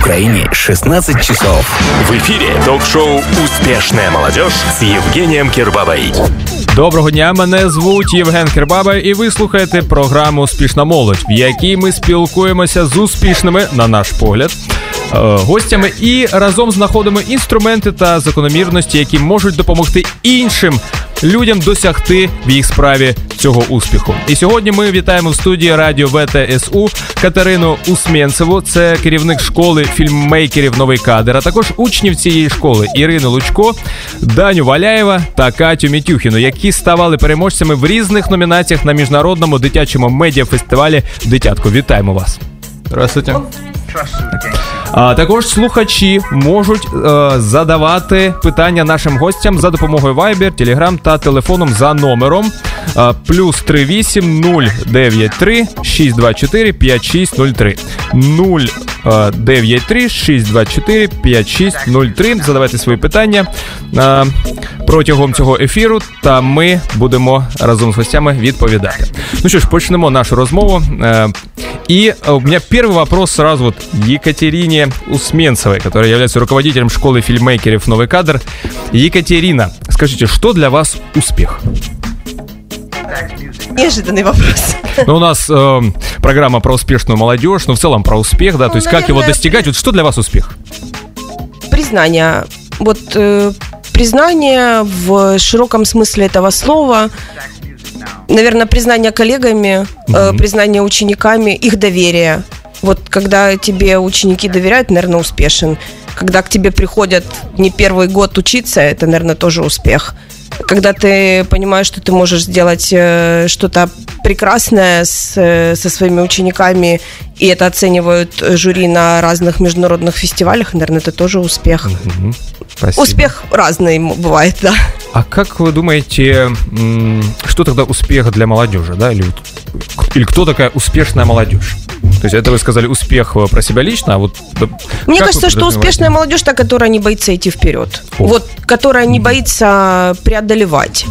Украине 16 часов. В эфире ток-шоу «Успешная молодежь» с Євгенієм Кірбабай. Доброго дня, мене звуть Євген Кирбаба, і ви слухаєте програму Успішна молодь, в якій ми спілкуємося з успішними, на наш погляд, е, гостями і разом знаходимо інструменти та закономірності, які можуть допомогти іншим людям досягти в їх справі цього успіху. І сьогодні ми вітаємо в студії радіо ВТСУ Катерину Усмєнцеву. Це керівник школи фільммейкерів Новий кадр, а також учнів цієї школи Ірину Лучко, Даню Валяєва та Катю Мітюхіну, які ставали переможцями в різних номінаціях на міжнародному дитячому медіафестивалі Дитятко. Вітаємо вас! Здравствуйте. А також слухачі можуть е, задавати питання нашим гостям за допомогою Viber, Telegram та телефоном за номером плюс 38 093 624 5603 093 624 5603. Задавайте свої питання е, протягом цього ефіру, та ми будемо разом з гостями відповідати. Ну що ж, почнемо нашу розмову. Е, и у меня первый вопрос сразу вот Екатерине Усменцевой, которая является руководителем школы фильммейкеров «Новый кадр». Екатерина, скажите, что для вас успех? Неожиданный вопрос. Ну, у нас э, программа про успешную молодежь, но в целом про успех, да, Ну, то есть как его наверное, достигать. Вот что для вас успех? Признание. Вот э, признание в широком смысле этого слова. Наверное, признание коллегами, э, признание учениками, их доверие. Вот когда тебе ученики доверяют, наверное, успешен. Когда к тебе приходят не первый год учиться, это, наверное, тоже успех. Когда ты понимаешь, что ты можешь сделать э, что-то прекрасное с, э, со своими учениками, и это оценивают жюри на разных международных фестивалях, наверное, это тоже успех. Спасибо. Успех разный бывает, да. А как вы думаете, что тогда успех для молодежи, да, или, или кто такая успешная молодежь? То есть это вы сказали успех э, про себя лично, а вот... Мне кажется, что успешная молодежь та, которая не боится идти вперед. О. Вот, которая не боится преодолевать.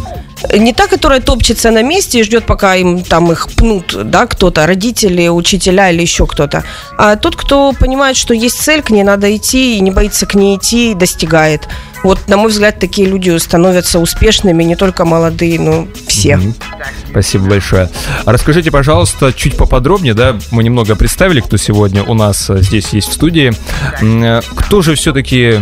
Не та, которая топчется на месте и ждет, пока им там их пнут, да, кто-то, родители, учителя или еще кто-то. А тот, кто понимает, что есть цель, к ней надо идти, и не боится к ней идти, и достигает. Вот, на мой взгляд, такие люди становятся успешными, не только молодые, но все. Мгм. Спасибо большое. А расскажите, пожалуйста, чуть поподробнее, да, мы немного представили, кто сегодня у нас э, здесь есть в студии. Э, Кто же все-таки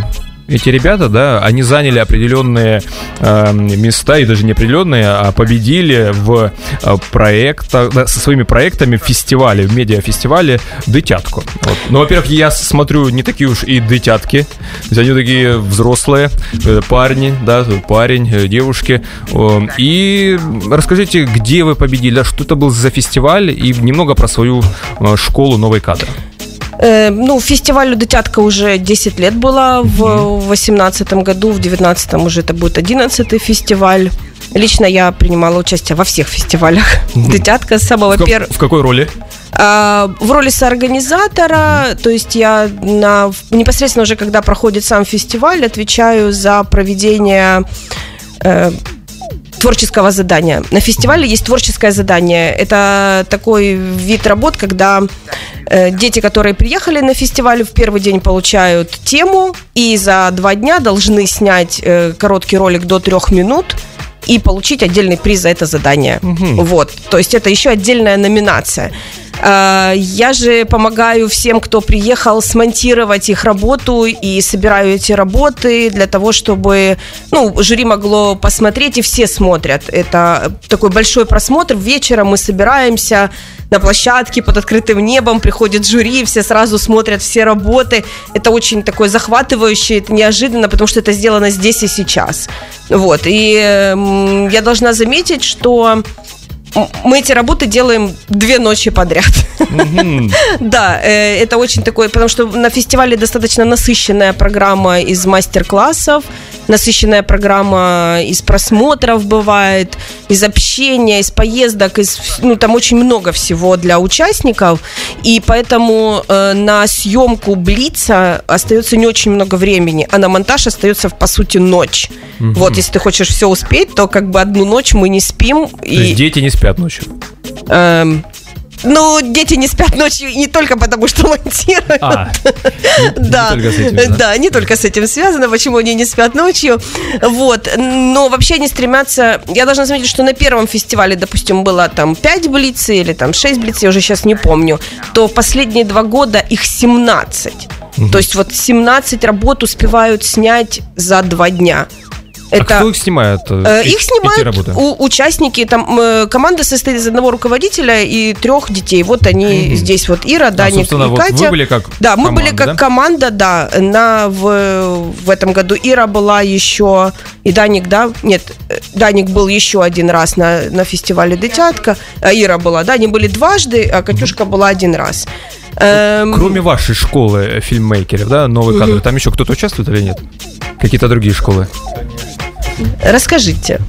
эти ребята, да, они заняли определенные э, места, и даже не определенные, а победили в э, проектах, да, со своими проектами в фестивале, в медиафестивале «Дытятку». Вот. Ну, во-первых, я смотрю, не такие уж и дытятки, то есть они такие взрослые, э, парни, да, парень, э, девушки. О, И расскажите, где вы победили, да, что это был за фестиваль, и немного про свою э, школу «Новый кадр». Э, ну, фестивалю «Дитятка» уже 10 лет было в 2018 году, в 2019 уже это будет 11 фестиваль. Лично я принимала участие во всех фестивалях «Дитятка» с самого первого. в какой роли? А, В роли соорганизатора, то есть я на, непосредственно уже, когда проходит сам фестиваль, отвечаю за проведение э, творческого задания. На фестивале есть творческое задание. Это такой вид работ, когда э, дети, которые приехали на фестиваль, в первый день получают тему и за два дня должны снять э, короткий ролик до трех минут и получить отдельный приз за это задание. Вот. То есть это еще отдельная номинация. Э, Я же помогаю всем, кто приехал, смонтировать их работу и собираю эти работы для того, чтобы ну, жюри могло посмотреть, и все смотрят. Это такой большой просмотр. Вечером мы собираемся на площадке под открытым небом, приходит жюри, все сразу смотрят все работы. Это очень такое захватывающее, это неожиданно, потому что это сделано здесь и сейчас. Вот. И я должна заметить, что мы эти работы делаем две ночи подряд. Да, э, это очень такой, потому что на фестивале достаточно насыщенная программа из мастер-классов, насыщенная программа из просмотров бывает, из общения, из поездок, из, ну, там очень много всего для участников, и поэтому э, на съемку Блица остается не очень много времени, а на монтаж остается, по сути, ночь. Вот, если ты хочешь все успеть, то как бы одну ночь мы не спим. То есть дети не спят ночью. Эм, Ну, дети не спят ночью не только потому, что монтируют. А, да, не только с этим, да? да, не только с этим связано, почему они не спят ночью. Вот, но вообще они стремятся... Я должна заметить, что на первом фестивале, допустим, было там 5 блиц или там 6 блиц, я уже сейчас не помню, то в последние два года их 17. То есть вот 17 работ успевают снять за два дня. А кто их снимает? Э, Эти- Их снимают у- участники. Там э, команда состоит из одного руководителя и трех детей. Вот они здесь вот Ира, Даник А, и вот Катя. вы были как Да, мы были как да? команда, да. На в, в этом году Ира была еще и Даник, да? Нет, э, Даник был еще один раз на, на фестивале Детятка. А Ира была, да, они были дважды, а Катюшка была один раз. Эм, Кроме вашей школы э, фильммейкеров, да, новые кадры, там еще кто-то участвует или нет? Какие-то другие школы? Расскажите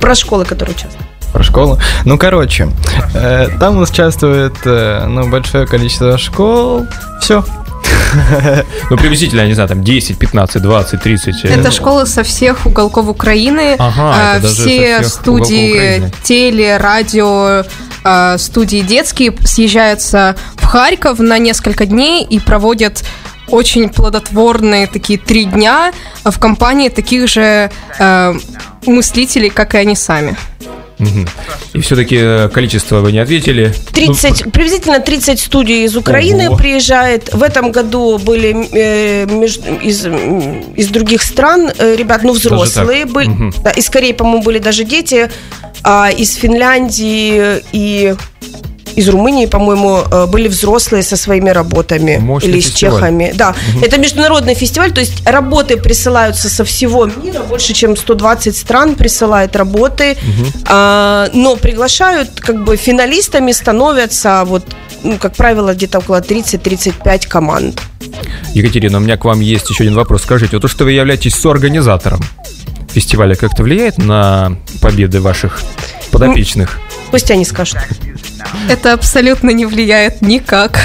про школы, которые участвуют. Про школу. Ну, короче, э, там у нас участвует э, ну, большое количество школ. Все. Ну, приблизительно, я не знаю, там 10, 15, 20, 30. э, Это школы со всех уголков Украины. Ага, А, Все студии теле, радио, а, студии детские съезжаются в Харьков на несколько дней и проводят очень плодотворные такие три дня в компании таких же э, мыслителей, как и они сами. И все-таки количество вы не ответили. 30, приблизительно 30 студий из Украины Ого. приезжает. В этом году были э, меж- из, из других стран э, ребят, ну, взрослые были. Мгм. Да, из Кореи, по-моему, были даже дети. А из Финляндии и из Румынии, по-моему, э, были взрослые со своими работами. Мощный или с фестиваль. чехами. Да, это международный фестиваль, то есть работы присылаются со всего мира, больше чем 120 стран присылают работы, А, но приглашают, как бы финалистами становятся вот ну, как правило, где-то около 30-35 команд. Екатерина, у меня к вам есть еще один вопрос. Скажите, вот то, что вы являетесь соорганизатором фестиваля, как-то влияет на победы ваших подопечных? Пусть они скажут. Это абсолютно не влияет никак.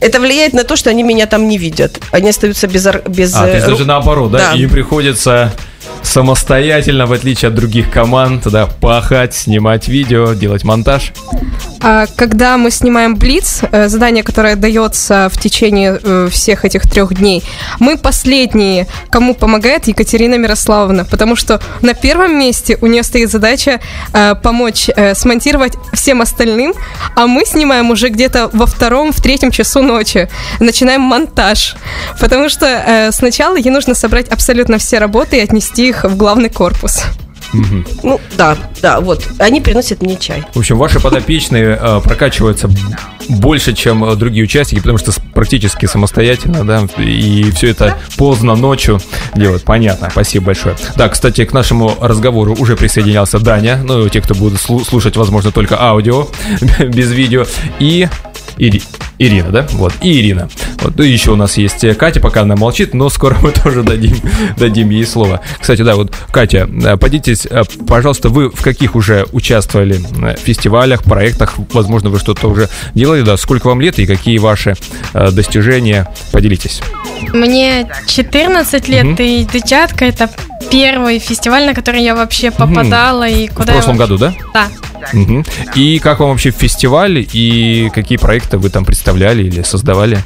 Это влияет на то, что они меня там не видят. Они остаются без... без А, то есть э, даже наоборот, да? Да. Им приходится самостоятельно, в отличие от других команд, да, пахать, снимать видео, делать монтаж. А когда мы снимаем Блиц, э, задание, которое дается в течение э, всех этих трех дней, мы последние, кому помогает Екатерина Мирославовна, потому что на первом месте у нее стоит задача э, помочь смонтировать всем остальным, а мы снимаем уже где-то во втором, в третьем часу ночи, начинаем монтаж, потому что сначала ей нужно собрать абсолютно все работы и отнести их в главный корпус. Ну, да, да, вот. Они приносят мне чай. В общем, ваши подопечные э, прокачиваются больше, чем э, другие участники, потому что практически самостоятельно, да, и все это поздно ночью делают. Понятно, спасибо большое. Да, кстати, к нашему разговору уже присоединялся Даня, ну, те, кто будут слу- слушать, возможно, только аудио, без видео, и Ири- Ирина, да? Вот, и Ирина. Вот, ну, и еще у нас есть э, Катя, пока она молчит, но скоро мы тоже дадим, дадим ей слово. Кстати, да, вот, Катя, э, поделитесь, э, пожалуйста, вы в каких уже участвовали фестивалях, проектах, возможно, вы что-то уже делали, да, сколько вам лет и какие ваши достижения, поделитесь. Мне 14 лет, Мгм. и Дычатка это первый фестиваль, на который я вообще попадала и В куда. прошлом я... году, да? Да. Мгм. И как вам вообще фестиваль и какие проекты вы там представляли или создавали?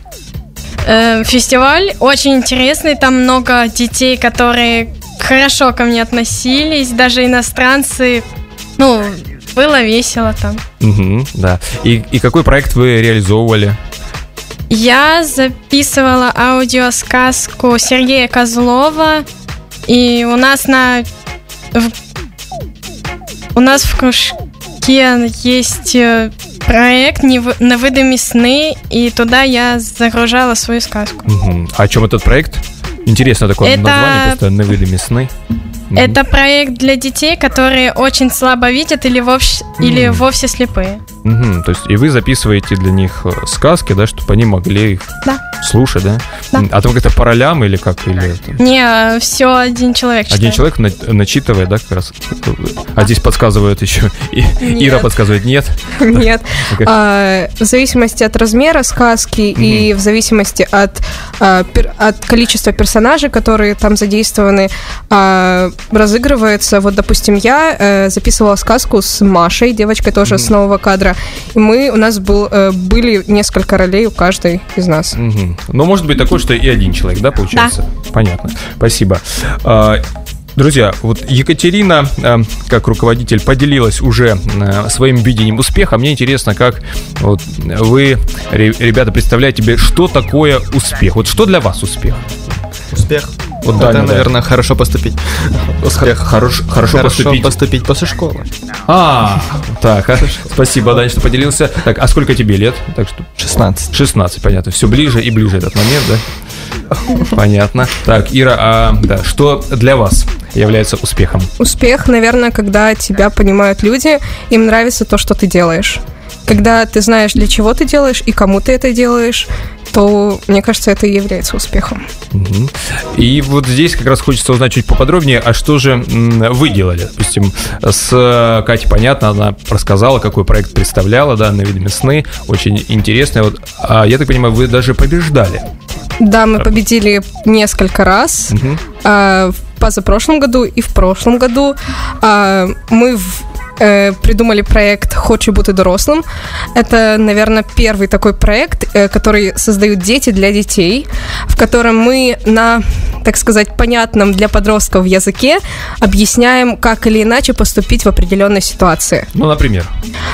Э, фестиваль очень интересный, там много детей, которые хорошо ко мне относились, даже иностранцы. Ну, было весело там. Мгм, да. И, и какой проект вы реализовывали? Я записывала аудиосказку Сергея Козлова, и у нас на... У нас в кружке есть э, проект «Невы- «Невидимі сны», и туда я загружала свою сказку. Мгм. А о чем этот проект? Интересно такое Это- название, просто «Невидимые сны». Мгм. Это проект для детей, которые очень слабо видят или вовсе, или М. вовсе слепые. Мгм. То есть и вы записываете для них э, сказки, да, чтобы они могли их Да. Слушай, да? Да. А там как-то по ролям или как? Или это? Не, все один человек читает. Один человек на- начитывает, да, как раз? А здесь подсказывают еще. И- Нет. Ира подсказывает нет. Нет. А, в зависимости от размера сказки и в зависимости от, а, пер- от количества персонажей, которые там задействованы, а, разыгрывается. Вот, допустим, я э, записывала сказку с Машей, девочкой тоже с нового кадра. И мы, у нас был, э, были несколько ролей у каждой из нас. Мгм. Ну, может быть такое, что и один человек, да, получается? Понятно. Спасибо. А, Друзья, вот Екатерина, э, как руководитель, поделилась уже э, своим видением успеха. Мне интересно, как вот вы, ре- ребята, представляете себе, что такое успех? Вот что для вас успех? Успех. Вот да, Это, да, да. наверное, хорошо поступить. Успех. Хорошо, хорошо, Хорошо поступить. поступить после школы. А, так, а, спасибо, Дань, что поделился. Так, а сколько тебе лет? Так что 16. 16, понятно. Все ближе и ближе этот момент, да? Понятно. Так, Ира, а да, что для вас является успехом? Успех, наверное, когда тебя понимают люди, им нравится то, что ты делаешь. Когда ты знаешь, для чего ты делаешь и кому ты это делаешь, то, мне кажется, это и является успехом. И вот здесь как раз хочется узнать чуть поподробнее, а что же вы делали? Допустим, с э, Катей понятно, она рассказала, какой проект представляла, да, на видами сны, очень интересно. Вот, а я так понимаю, вы даже побеждали. Да, мы победили несколько раз. Мгм. а, в позапрошлом году и в прошлом году. А, мы в- э, придумали проект «Хочу бути дорослым». Это, наверное, первый такой проект, э, который создают дети для детей, в котором мы на, так сказать, понятном для подростков языке объясняем, как или иначе поступить в определенной ситуации. Ну, например.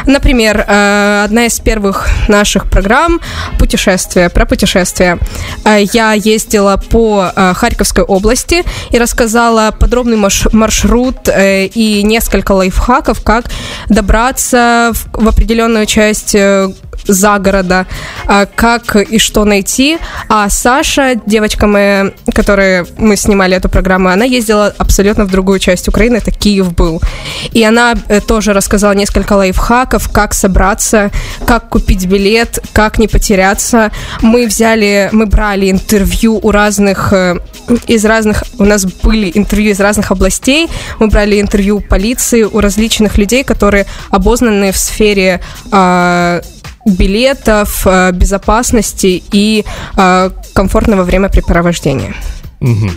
Например, э, одна из первых наших программ путешествия, про путешествия. Э, Я ездила по э, Харьковской области и рассказала подробный маршрут э, и несколько лайфхаков, как добраться в, в определенную часть э, загорода, э, как и что найти. А Саша, девочка моя, которая мы снимали эту программу, она ездила абсолютно в другую часть Украины, это Киев был. И она э, тоже рассказала несколько лайфхаков, как собраться, как купить билет, как не потеряться. Мы взяли, мы брали интервью у разных, э, из разных, у нас были интервью из разных областей, мы брали интервью у полиции, у различных людей, которые обознаны в сфере а, билетов, а, безопасности и а, комфортного времяпрепровождения. Мгм.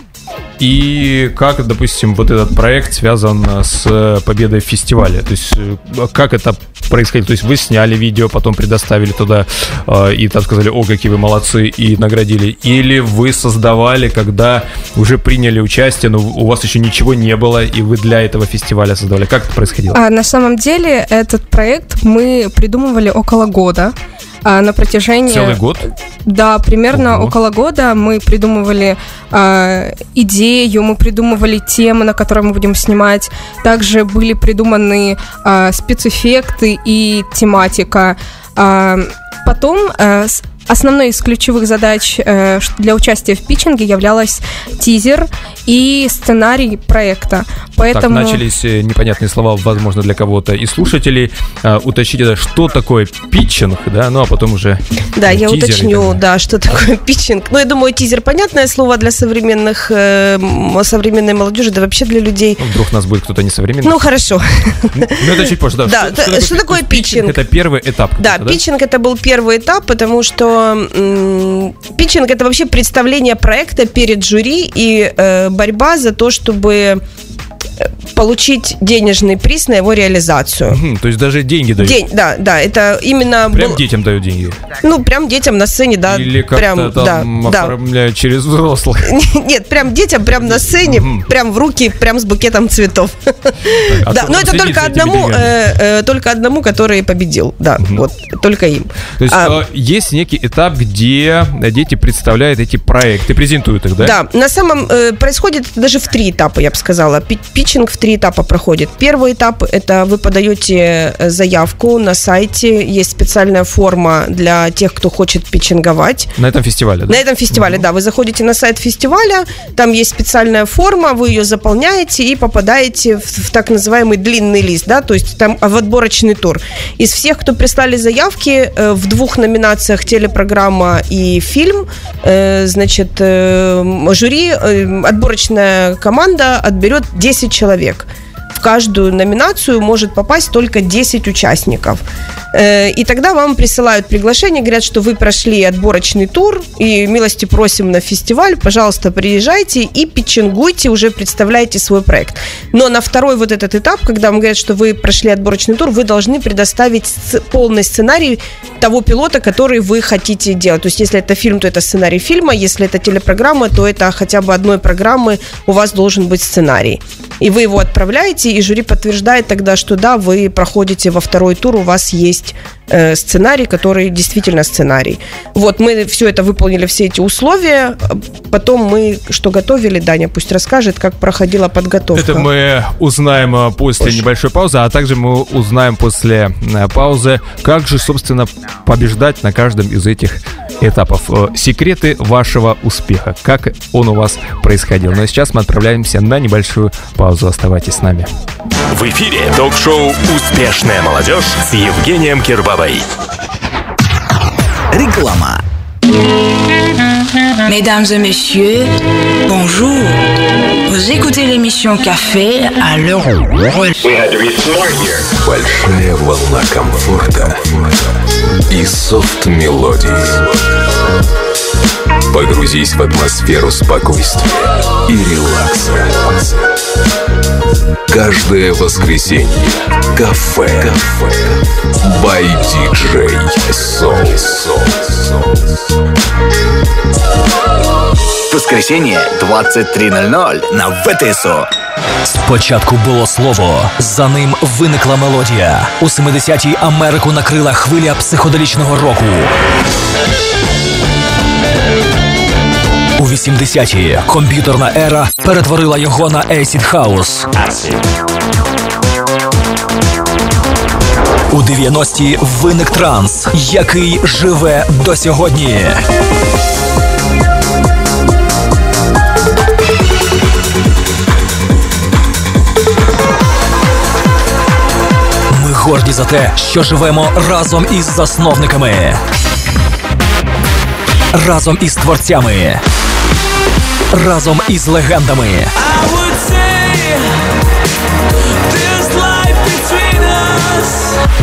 И как, допустим, вот этот проект связан с э, победой в фестивале? То есть э, как это происходит? То есть вы сняли видео, потом предоставили туда э, и там сказали, о, какие вы молодцы, и наградили? Или вы создавали, когда уже приняли участие, но у вас еще ничего не было, и вы для этого фестиваля создавали? Как это происходило? А, на самом деле этот проект мы придумывали около года. А, на протяжении... Целый год? Да, примерно Ого. около года мы придумывали а, идею, мы придумывали темы, на которые мы будем снимать. Также были придуманы а, спецэффекты и тематика. А, потом с- основной из ключевых задач э, для участия в питчинге являлась тизер и сценарий проекта. Поэтому... Так, начались э, непонятные слова, возможно, для кого-то и слушателей. А, уточните, что такое питчинг, да, ну а потом уже Да, я тизер уточню, да, что такое питчинг. Ну, я думаю, тизер понятное слово для современных, э, современной молодежи, да вообще для людей. Ну, Вдруг нас будет кто-то несовременный. Ну, хорошо. Ну, это чуть позже, да. Да, да, что такое питчинг? Это первый этап. Да, питчинг это был первый этап, потому что м, питчинг это вообще представление проекта перед жюри и э, борьба за то, чтобы э, получить денежный приз на его реализацию. Мгм, То есть даже деньги дают. День, да, да, это именно Прям был- детям дают деньги. ну прям детям на сцене, да, Или как-то прям, да, там да. оформляют через взрослых. Нет, прям детям, прям на сцене, Мгм. прям в руки, прям с букетом цветов. А Да, но это только одному, э, э, только одному, который победил, да, вот, только им. То есть А, э, есть некий этап, где дети представляют эти проекты, презентуют их, да? Да, на самом э, происходит даже в три этапа, я бы сказала. Пи- Питчинг в три этапа проходит. Первый этап – это вы подаете э, заявку на сайте, есть специальная форма для тех, кто хочет питчинговать. На этом фестивале, да? На этом фестивале, да. Вы заходите на сайт фестиваля, там есть специальная форма, вы ее заполняете и попадаете в, в так называемый длинный лист, да, то есть там в отборочный тур. Из всех, кто прислали заявки, э, в двух номинациях телепрограмма и фильм, э, значит, жюри, отборочная команда отберет 10 человек. В каждую номинацию может попасть только 10 участников. Э, И тогда вам присылают приглашение, говорят, что вы прошли отборочный тур, и милости просим на фестиваль, пожалуйста, приезжайте и питчингуйте, уже представляйте свой проект. Но на второй вот этот этап, когда вам говорят, что вы прошли отборочный тур, вы должны предоставить полный сценарий того пилота, который вы хотите делать. То есть, если это фильм, то это сценарий фильма, если это телепрограмма, то это хотя бы одной программы у вас должен быть сценарий. И вы его отправляете, и жюри подтверждает тогда, что да, вы проходите во второй тур, у вас есть э, сценарий, который действительно сценарий. Вот, мы все это выполнили, все эти условия. Потом мы что готовили, Даня пусть расскажет, как проходила подготовка. Это мы узнаем э, после небольшой паузы, а также мы узнаем после э, паузы, как же, собственно, побеждать на каждом из этих этапов. Э, Секреты вашего успеха, как он у вас происходил. Но сейчас мы отправляемся на небольшую паузу. Оставайтесь с нами. В эфире ток-шоу «Успешная молодежь» с Евгением Кирбабой. Реклама. Mesdames et messieurs, bonjour. Vous écoutez l'émission Café à l'heure. Большая волна комфорта и софт-мелодий. Погрузись в атмосферу спокойствия и релакса. Каждое воскресенье кафе. By DJ Soul. Воскресенье 23.00 на ВТСО. Спочатку було слово, за ним виникла мелодія. У 70-ті Америку накрила хвиля психоделічного року. 80-ті комп'ютерна ера перетворила його на Acid House. У 90-ті виник транс, який живе до сьогодні. Ми горді за те, що живемо разом із засновниками, разом із творцями, разом із легендами.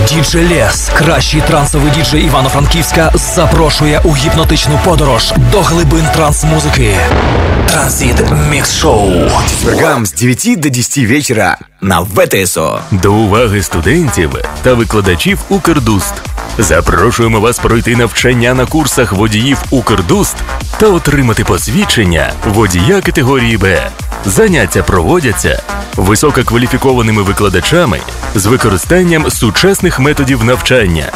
Діджей Лес, кращий трансовий діджей Івано-Франківська, запрошує у гіпнотичну подорож до глибин трансмузики. Транзит Мікс Шоу. Четвергам с 9 до 10 вечера на ВТСО. До уваги студентів та викладачів Укрдуст. Запрошуємо вас пройти навчання на курсах водіїв Укрдуст та отримати посвідчення водія категорії Б. Заняття проводяться висококваліфікованими викладачами з використанням сучасних методів навчання.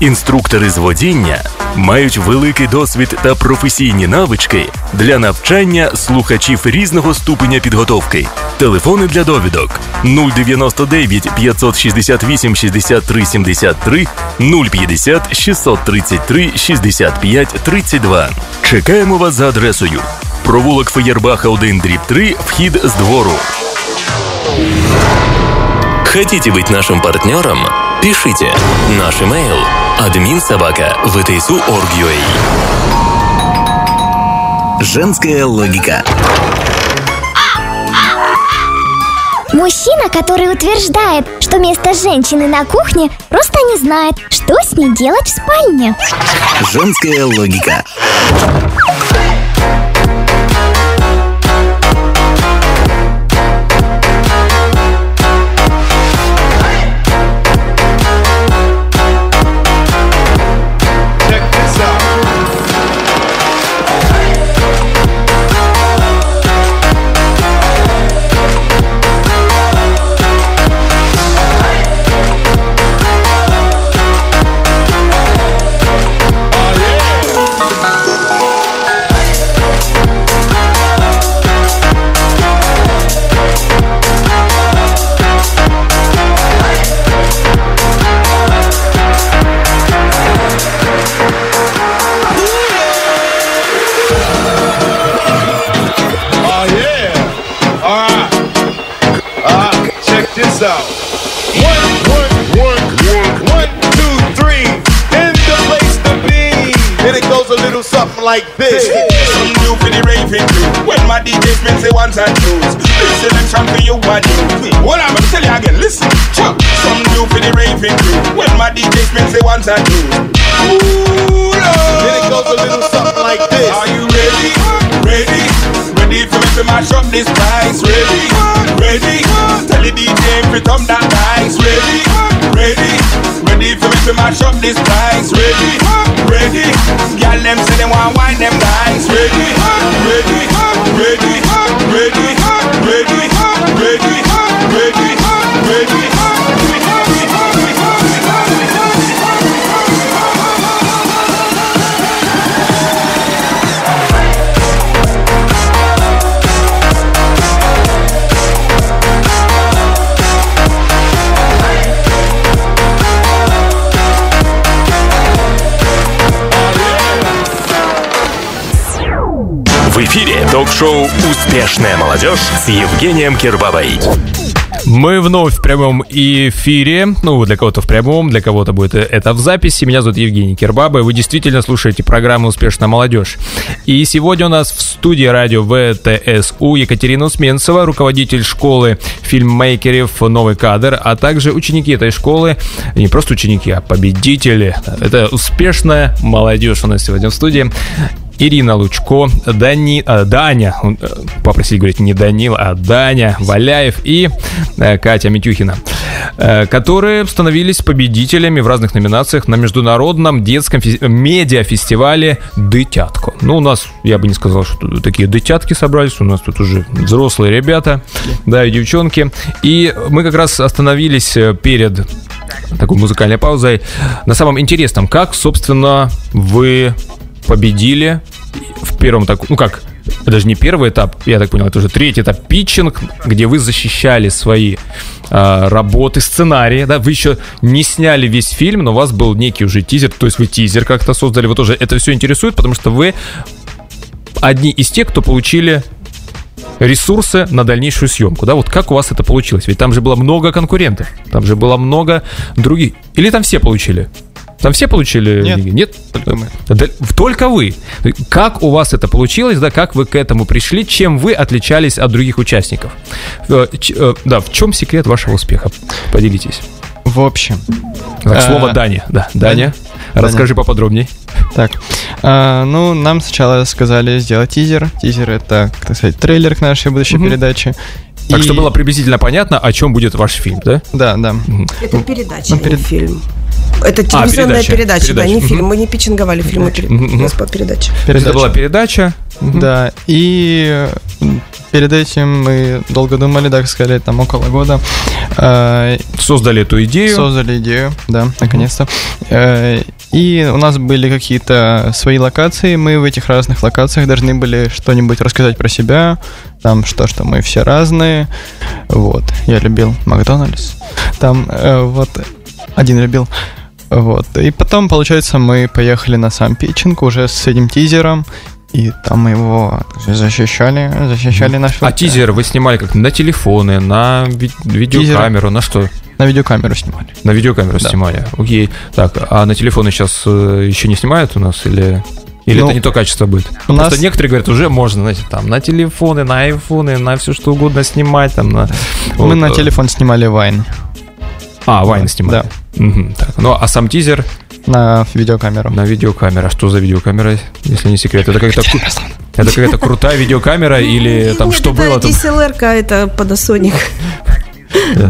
Інструктори з водіння мають великий досвід та професійні навички для навчання слухачів різного ступеня підготовки. Телефони для довідок 099 568 63 73 050 633 65 32. Чекаємо вас за адресою. Провулок Феєрбаха 1 дріб 3, вхід з двору. Хотите быть нашим партнером? Пишите. Наш имейл админсобака vtsu.org.ua Женская логика. Мужчина, который утверждает, что место женщины на кухне, просто не знает, что с ней делать в спальне. Женская логика. Ones and twos. This selection for you and you. What I'm gonna tell you again, listen. Chop. Some new for the raving crew. When my DJ spins the ones and twos. Ooh, Lord. Then it goes a little something like this. Are you ready? Ready? Ready for me to mash up this price? Ready? Ready? Tell the DJ if it come that nice. Ready? Ready? Ready for me to mash up this price? Ready? Ready? Girl them say they want wine them guys. Ready? Ready? Ready? Ready? Ready? Ready? Ready? Ready? В эфире ток-шоу «Успешная молодежь» с Евгением Кирбабой. Мы вновь в прямом эфире. Ну, для кого-то в прямом, для кого-то будет это в записи. Меня зовут Евгений Кирбаба, и вы действительно слушаете программу «Успешная молодежь». И сегодня у нас в студии радио ВТСУ Екатерина Усменцева, руководитель школы фильммейкеров «Новый кадр», а также ученики этой школы, не просто ученики, а победители. Это успешная молодежь у нас сегодня в студии. Ирина Лучко, Дани, э, Даня, э, попросили говорить не Данил, а Даня Валяев и э, Катя Митюхина, э, которые становились победителями в разных номинациях на международном детском фи- медиафестивале «Дытятко». Ну, у нас, я бы не сказал, что такие дытятки собрались, у нас тут уже взрослые ребята, да, и девчонки. И мы как раз остановились э, перед такой музыкальной паузой на самом интересном, как, собственно, вы победили в первом так, ну как, даже не первый этап, я так понял, это уже третий этап питчинг, где вы защищали свои э, работы, сценарии, да, вы еще не сняли весь фильм, но у вас был некий уже тизер, то есть вы тизер как-то создали, вы тоже это все интересует, потому что вы одни из тех, кто получили ресурсы на дальнейшую съемку, да, вот как у вас это получилось? Ведь там же было много конкурентов, там же было много других, или там все получили? Там все получили? Нет, Нет? только мы. Только вы. Как у вас это получилось, да, как вы к этому пришли, чем вы отличались от других участников? Э, э, Да, в чем секрет вашего успеха? Поделитесь. В общем. Так, слово Даня. Да, Даня, Даня. расскажи поподробней. Так, а, ну, нам сначала сказали сделать тизер. Тизер — это, так сказать, трейлер к нашей будущей передаче. Так И- что было приблизительно понятно, о чем будет ваш фильм, да? Да, да. Это передача, Ну, а не перед- фильм. Это телевизионная передача, передача, да, не передача. фильм. Мы не питчинговали фильм, мы пере- Мгм, у нас была передача. Это была передача. Да, и э, перед этим мы долго думали, так сказать, там около года. Э, Создали эту идею. Создали идею, да, наконец-то. И у нас были какие-то свои локации, мы в этих разных локациях должны были что-нибудь рассказать про себя, там что, что мы все разные, вот. Я любил Макдональдс, там э, вот один любил, вот. И потом, получается, мы поехали на сам питчинг уже с этим тизером, и там мы его защищали, защищали наш... А тизер вы снимали как? На телефоны, на ви- видеокамеру, на что? На видеокамеру снимали. На видеокамеру Да. снимали. Окей. Так, а на телефоны сейчас э, еще не снимают у нас или или Ну, это не то качество будет? у Просто нас- некоторые говорят, уже можно, знаете, там на телефоны, на айфоны, на все что угодно снимать, там на. Мы вот, на э, телефон снимали Вайн. А, Вайн снимали. Мгм, так, ну а сам тизер На видеокамеру. на видеокамера. Что за видеокамера, если не секрет? Это какая-то это какая-то крутая видеокамера или там Нет, что это было там? DSLR, это Panasonic.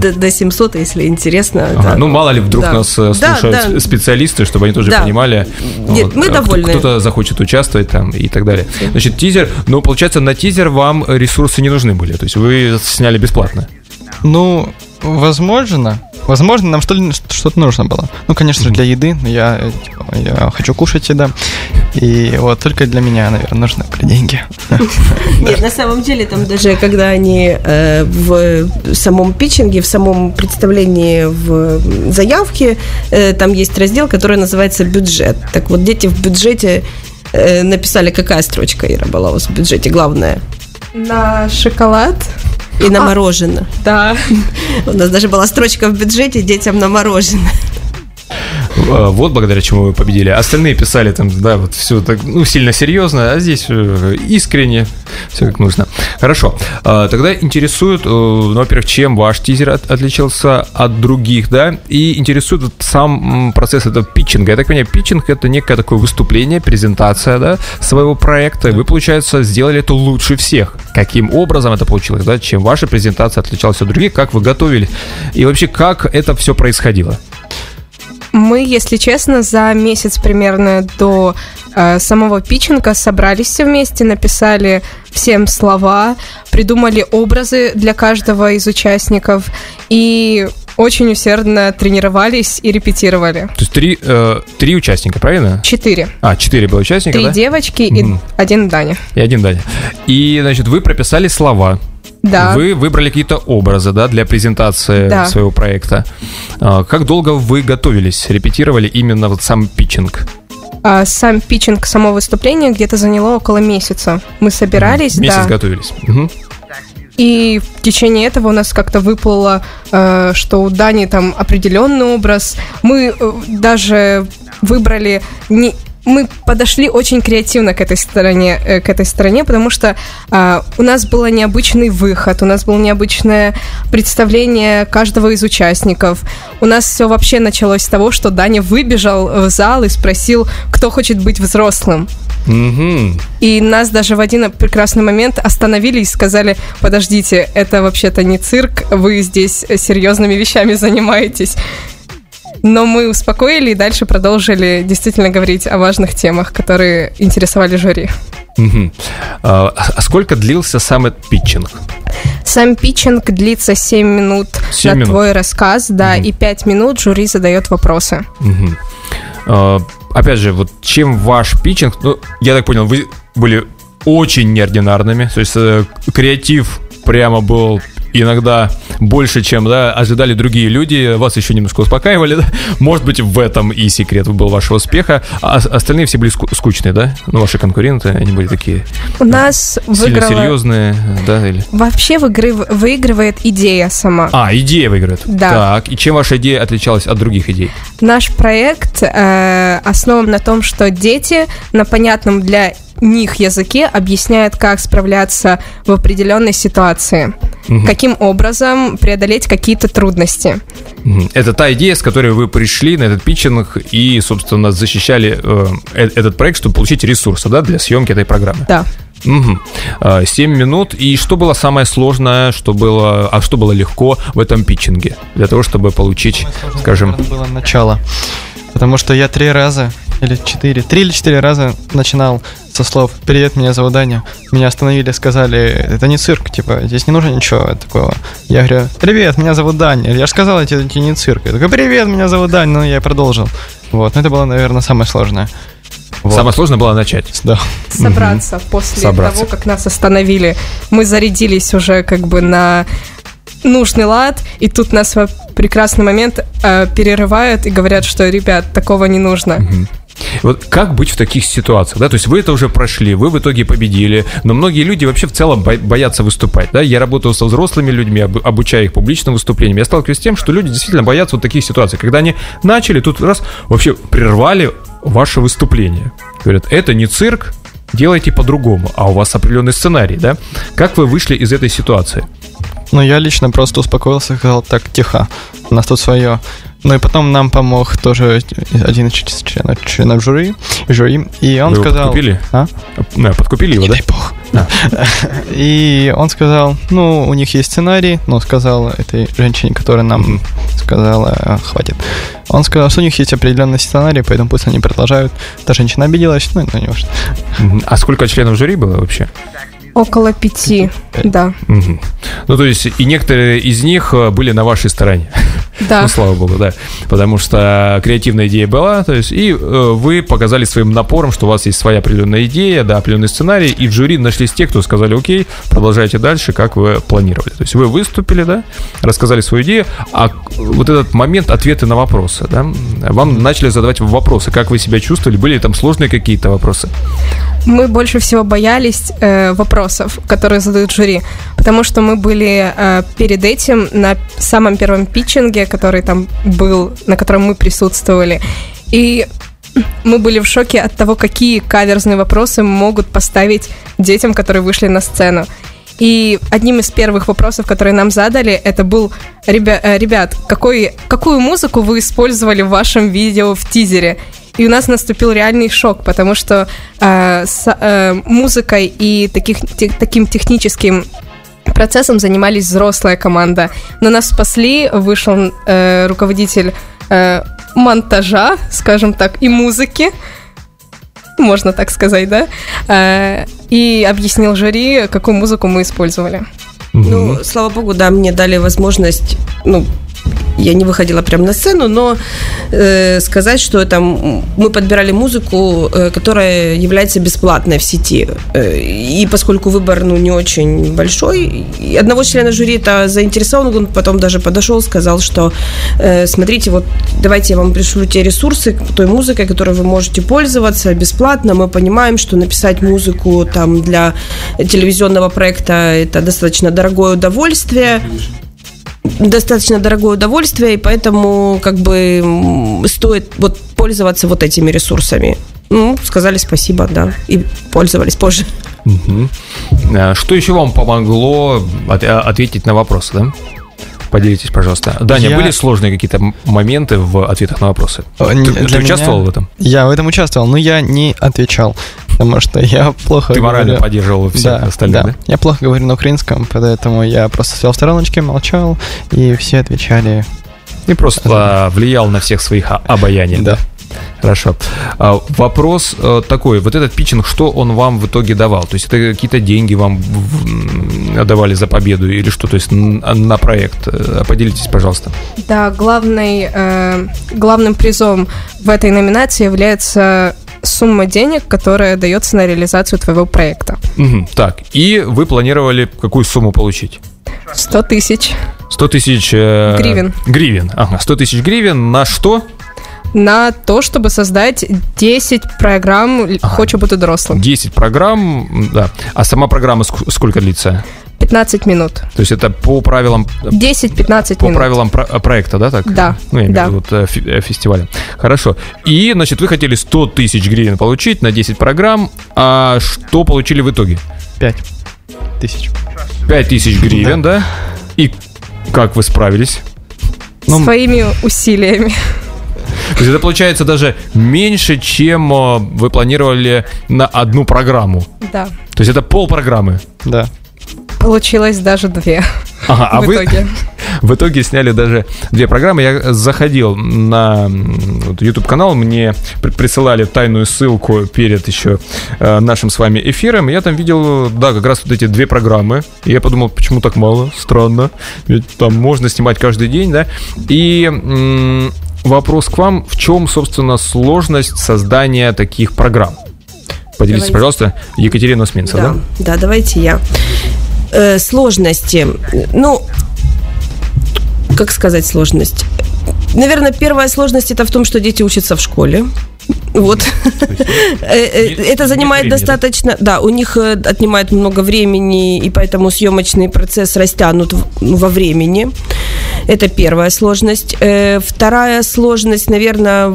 До, до 700, если интересно. Ага, да. Ну, мало ли, вдруг Да. нас э, Да, слушают да. специалисты, чтобы они тоже Да. понимали. Нет, мы э, кто- довольны. Кто-то захочет участвовать там и так далее. Значит, тизер, ну, получается, на тизер вам ресурсы не нужны были, то есть вы сняли бесплатно. Ну, возможно. Возможно, нам что ли что-то нужно было. Ну, конечно же, для еды. но Я, типа, я хочу кушать всегда. И вот только для меня, наверное, нужны были деньги. Нет, на самом деле, там даже когда они э, в самом питчинге, в самом представлении в заявке, э, там есть раздел, который называется бюджет. Так вот, дети в бюджете э, написали, какая строчка, Ира, была у вас в бюджете, главная. На шоколад. И на мороженое. Да. У нас даже была строчка в бюджете детям на мороженое. Э, Вот благодаря чему вы победили. Остальные писали там, да, вот все так, ну, сильно серьезно, а здесь э, искренне, все как нужно. Хорошо. А, Тогда интересует, э, ну, во-первых, чем ваш тизер от- отличался от других, да, и интересует вот сам процесс этого питчинга. Я так понимаю, питчинг это некое такое выступление, презентация, да, своего проекта. Вы, получается, сделали это лучше всех. Каким образом это получилось, да, чем ваша презентация отличалась от других, как вы готовились, и вообще, как это все происходило? Мы, если честно, за месяц примерно до э, самого питчинга собрались все вместе, написали всем слова, придумали образы для каждого из участников и очень усердно тренировались и репетировали. То есть три, э, три участника, правильно? Четыре. А, четыре было участника, Три да? девочки и Мгм. один Даня. И один Даня. И, значит, вы прописали слова. Да. Вы выбрали какие-то образы, да, для презентации Да. своего проекта. А, Как долго вы готовились, репетировали именно вот сам питчинг? А сам питчинг, само выступление где-то заняло около месяца. Мы собирались, Месяц да. готовились. Мгм. И в течение этого у нас как-то выплыло, э, что у Дани там определенный образ. Мы э, даже выбрали не мы подошли очень креативно к этой стороне, э, к этой стороне, потому что э, у нас был необычный выход, у нас было необычное представление каждого из участников. У нас все вообще началось с того, что Даня выбежал в зал и спросил, кто хочет быть взрослым. Мгм. И нас даже в один прекрасный момент остановили и сказали, подождите, это вообще-то не цирк, вы здесь серьезными вещами занимаетесь. Но мы успокоили и дальше продолжили действительно говорить о важных темах, которые интересовали жюри. А а сколько длился сам этот питчинг? Сам питчинг длится 7 минут Семь на минут. твой рассказ, да, и 5 минут жюри задает вопросы. Мгм. А, Опять же, вот чем ваш питчинг, ну, я так понял, вы были очень неординарными, то есть э, креатив прямо был иногда больше, чем да, ожидали другие люди, вас еще немножко успокаивали, да? может быть, в этом и секрет был вашего успеха, а ос- остальные все были ску- скучные, да, ну, ваши конкуренты, они были такие У нас сильно выиграла... серьезные, да, или... Вообще выигрыв- выигрывает идея сама. А, идея выиграет. Да. Так, и чем ваша идея отличалась от других идей? Наш проект э, основан на том, что дети на понятном для них языке объясняют, как справляться в определенной ситуации, Мгм. каким образом преодолеть какие-то трудности. Это та идея, с которой вы пришли на этот питчинг и, собственно, защищали э, э- этот проект, чтобы получить ресурсы, да, для съемки этой программы. Да. Мгм. А, Семь минут. И что было самое сложное, что было, а что было легко в этом питчинге для того, чтобы получить, скажем, было начало. Потому что я три раза или четыре, три или четыре раза начинал со слов «Привет, меня зовут Даня». Меня остановили, сказали «Это не цирк, типа, здесь не нужно ничего такого». Я говорю «Привет, меня зовут Даня». Я же сказал, это, это не цирк. Я такой «Привет, меня зовут Даня». Ну, я и продолжил. Вот, но это было, наверное, самое сложное. Вот. самое сложное было начать. Да. Собраться после Собраться. того, как нас остановили. Мы зарядились уже как бы на нужный лад, и тут нас в прекрасный момент э, перерывают и говорят, что, ребят, такого не нужно. Вот как быть в таких ситуациях, да? То есть вы это уже прошли, вы в итоге победили, но многие люди вообще в целом бо- боятся выступать, да? Я работаю со взрослыми людьми, об- обучая их публичным выступлениям. Я сталкиваюсь с тем, что люди действительно боятся вот таких ситуаций, когда они начали, тут раз вообще прервали ваше выступление. Говорят, это не цирк, делайте по-другому, а у вас определенный сценарий, да? Как вы вышли из этой ситуации? Ну, я лично просто успокоился и сказал, так, тихо, у нас тут свое. Ну и потом нам помог тоже один из членов, членов жюри, жюри, и он Вы его сказал... подкупили? А? Да, подкупили его, Не да? дай бог. А. И он сказал, ну, у них есть сценарий, но сказал этой женщине, которая нам сказала, «А, хватит. Он сказал, что у них есть определенный сценарий, поэтому пусть они продолжают. Та женщина обиделась, ну, это не важно. Мгм. А сколько членов жюри было вообще? Около пяти, да. Ну, то есть, и некоторые из них э, были на вашей стороне. Да. Ну, слава богу, да. Потому что креативная идея была, то есть, и э, вы показали своим напором, что у вас есть своя определенная идея, да, определенный сценарий, и в жюри нашлись те, кто сказали, окей, продолжайте дальше, как вы планировали. То есть, вы выступили, да, рассказали свою идею, а вот этот момент ответы на вопросы, да, вам начали задавать вопросы, как вы себя чувствовали, были ли там сложные какие-то вопросы? Мы больше всего боялись э, вопросов, которые задают жюри, потому потому что мы были э, перед этим на самом первом питчинге, который там был, на котором мы присутствовали. И мы были в шоке от того, какие каверзные вопросы могут поставить детям, которые вышли на сцену. И одним из первых вопросов, которые нам задали, это был, ребя, э, ребят, какой, какую музыку вы использовали в вашем видео в тизере? И у нас наступил реальный шок, потому что э, с э, музыкой и таких, те, таким техническим процессом занимались взрослая команда. Но нас спасли, вышел э, руководитель э, монтажа, скажем так, и музыки, можно так сказать, да, э, и объяснил жюри, какую музыку мы использовали. Ну, слава богу, да, мне дали возможность, ну, я не выходила прямо на сцену, но э, сказать, что это мы подбирали музыку, э, которая является бесплатной в сети. Э, и поскольку выбор ну, не очень большой, одного члена жюри это заинтересован, он потом даже подошел, сказал, что э, смотрите, вот давайте я вам пришлю те ресурсы той музыкой, которой вы можете пользоваться бесплатно. Мы понимаем, что написать музыку там для телевизионного проекта это достаточно дорогое удовольствие достаточно дорогое удовольствие, и поэтому как бы стоит вот пользоваться вот этими ресурсами. Ну, сказали спасибо, да, и пользовались позже. Угу. Что еще вам помогло от, а, ответить на вопросы, да? Поделитесь, пожалуйста. Даня, я... были сложные какие-то моменты в ответах на вопросы? Не, ты, ты участвовал меня... в этом? Я в этом участвовал, но я не отвечал потому что я плохо Ты морально говорю... поддерживал всех да, остальных, да. да? Я плохо говорю на украинском, поэтому я просто сидел в стороночке, молчал, и все отвечали. И просто влиял на всех своих обаяний, да? Хорошо. А, вопрос э, такой, вот этот питчинг, что он вам в итоге давал? То есть это какие-то деньги вам давали за победу или что? То есть на проект? Э, поделитесь, пожалуйста. Да, главный, э, главным призом в этой номинации является сумма денег, которая дается на реализацию твоего проекта. Угу, так, и вы планировали какую сумму получить? 100 тысяч. 100 тысяч... Э, гривен. Гривен, ага, 100 тысяч гривен на что? на то, чтобы создать 10 программ ага. «Хочу быть взрослым». 10 программ, да. А сама программа сколько длится? 15 минут. То есть это по правилам... 10-15 минут. По правилам про- проекта, да, так? Да, Ну, я да. имею в виду вот, э, фестиваля. Хорошо. И, значит, вы хотели 100 тысяч гривен получить на 10 программ, а что получили в итоге? 5 тысяч. 5 тысяч гривен, да? да? И как вы справились? Ну, Своими усилиями. То есть это получается даже меньше, чем э, вы планировали на одну программу. Да. То есть это пол программы. Да. Получилось даже две. Ага, а в вы итоге. в итоге сняли даже две программы. Я заходил на YouTube канал, мне присылали тайную ссылку перед еще э, нашим с вами эфиром. Я там видел, да, как раз вот эти две программы. И я подумал, почему так мало? Странно. Ведь там можно снимать каждый день, да? И вопрос к вам: в чем, собственно, сложность создания таких программ? Поделитесь, Давайте. пожалуйста, Екатерина Усминца, да? Да, да, давайте я. Э, сложности. Ну, как сказать сложность? Наверное, первая сложность это в том, что дети учатся в школе. Вот. Это занимает достаточно... Да, у них э, отнимает много времени, и поэтому съемочный процесс растянут ну, во времени. Это первая сложность. Э, Вторая сложность, наверное,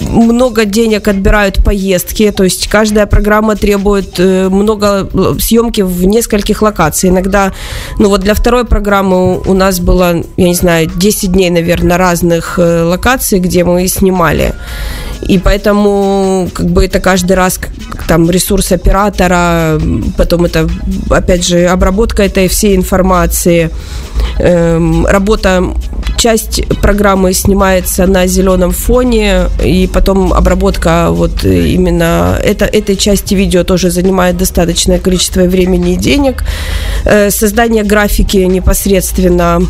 много денег отбирают поездки, то есть каждая программа требует э, много съемки в нескольких локациях. Иногда, ну вот для второй программы у нас было, я не знаю, 10 дней, наверное, разных э, локаций, где мы снимали. И поэтому как бы это каждый раз там ресурс оператора, потом это опять же обработка этой всей информации, эм, работа, часть программы снимается на зеленом фоне, и потом обработка вот именно это, этой части видео тоже занимает достаточное количество времени и денег. Э, создание графики непосредственно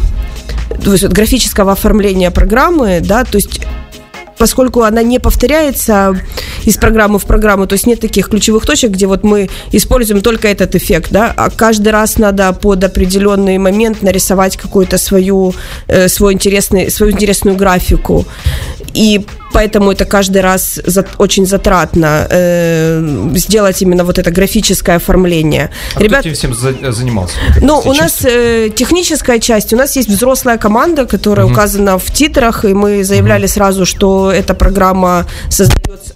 то есть вот графического оформления программы, да, то есть поскольку она не повторяется из программы в программу, то есть нет таких ключевых точек, где вот мы используем только этот эффект, да, а каждый раз надо под определенный момент нарисовать какую-то свою, э, свой интересный, свою интересную графику. И поэтому это каждый раз за- очень затратно э, сделать именно вот это графическое оформление. А кто этим всем за- занимался? Ну, у нас э, техническая часть, у нас есть взрослая команда, которая указана в титрах, и мы заявляли сразу, что эта программа создается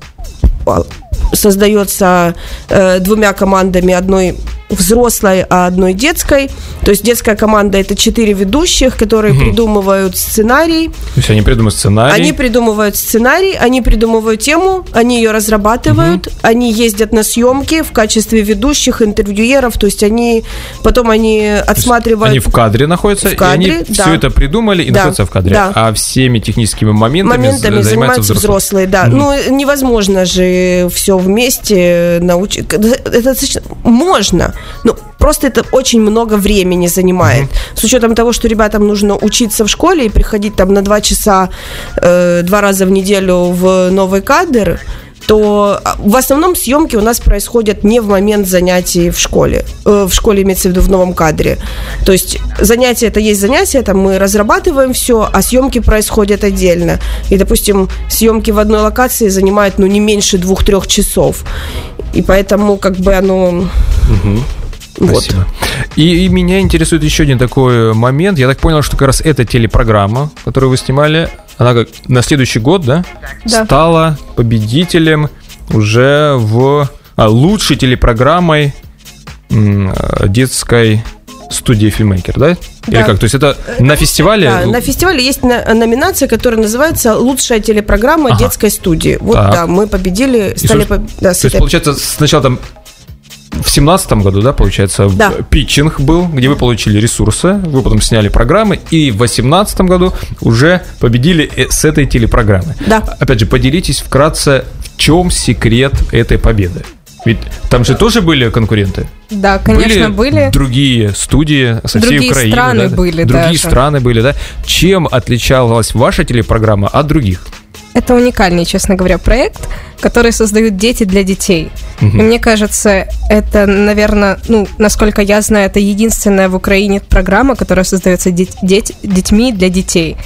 создается э, двумя командами, одной взрослой, а одной детской. То есть детская команда это четыре ведущих, которые придумывают сценарий, То есть они придумают сценарий. они придумывают сценарий, они придумывают тему, они ее разрабатывают, они ездят на съемки в качестве ведущих, интервьюеров, то есть они потом они отсматривают Они в кадре находятся, В кадре, и они да. все это придумали и Да, находятся в кадре. да. А всеми техническими моментами, моментами занимаются взрослые, да. Ну, невозможно же все вместе научить. Это можно, но просто это очень много времени занимает. С учетом того, что ребятам нужно учиться в школе и приходить там на два часа э, два раза в неделю в новый кадр, то а, в основном съемки у нас происходят не в момент занятий в школе. Э, в школе имеется в виду в новом кадре. То есть занятия это есть занятия, там мы разрабатываем все, а съемки происходят отдельно. И, допустим, съемки в одной локации занимают ну, не меньше двух-трех часов. И поэтому как бы оно... Вот. Спасибо. И, и меня интересует еще один такой момент. Я так понял, что как раз эта телепрограмма, которую вы снимали, она как на следующий год, да, Да. стала победителем уже в а, лучшей телепрограммой м, э, детской студии фильмейкер, да? Или Да. как? То есть это на фестивале? Да, на фестивале есть на- номинация, которая называется «Лучшая телепрограмма Ага. детской студии». Вот, Так. да, мы победили, И, стали... поб- да, с То есть, этой- получается, сначала там в семнадцатом году, да, получается, Да. питчинг был, где вы получили ресурсы, вы потом сняли программы, и в восемнадцатом году уже победили э, с этой телепрограммы. Да. Опять же, поделитесь вкратце, в чем секрет этой победы? Ведь там же тоже были конкуренты. Да, конечно, были. другие студии со всей Другие Украины. страны да? были Другие даже. страны были, да? Чем отличалась ваша телепрограмма от других? Это уникальный, честно говоря, проект, который создают дети для детей. Мгм. И мне кажется, это, наверное, ну, насколько я знаю, это единственная в Украине программа, которая создается дет- дет- детьми для детей.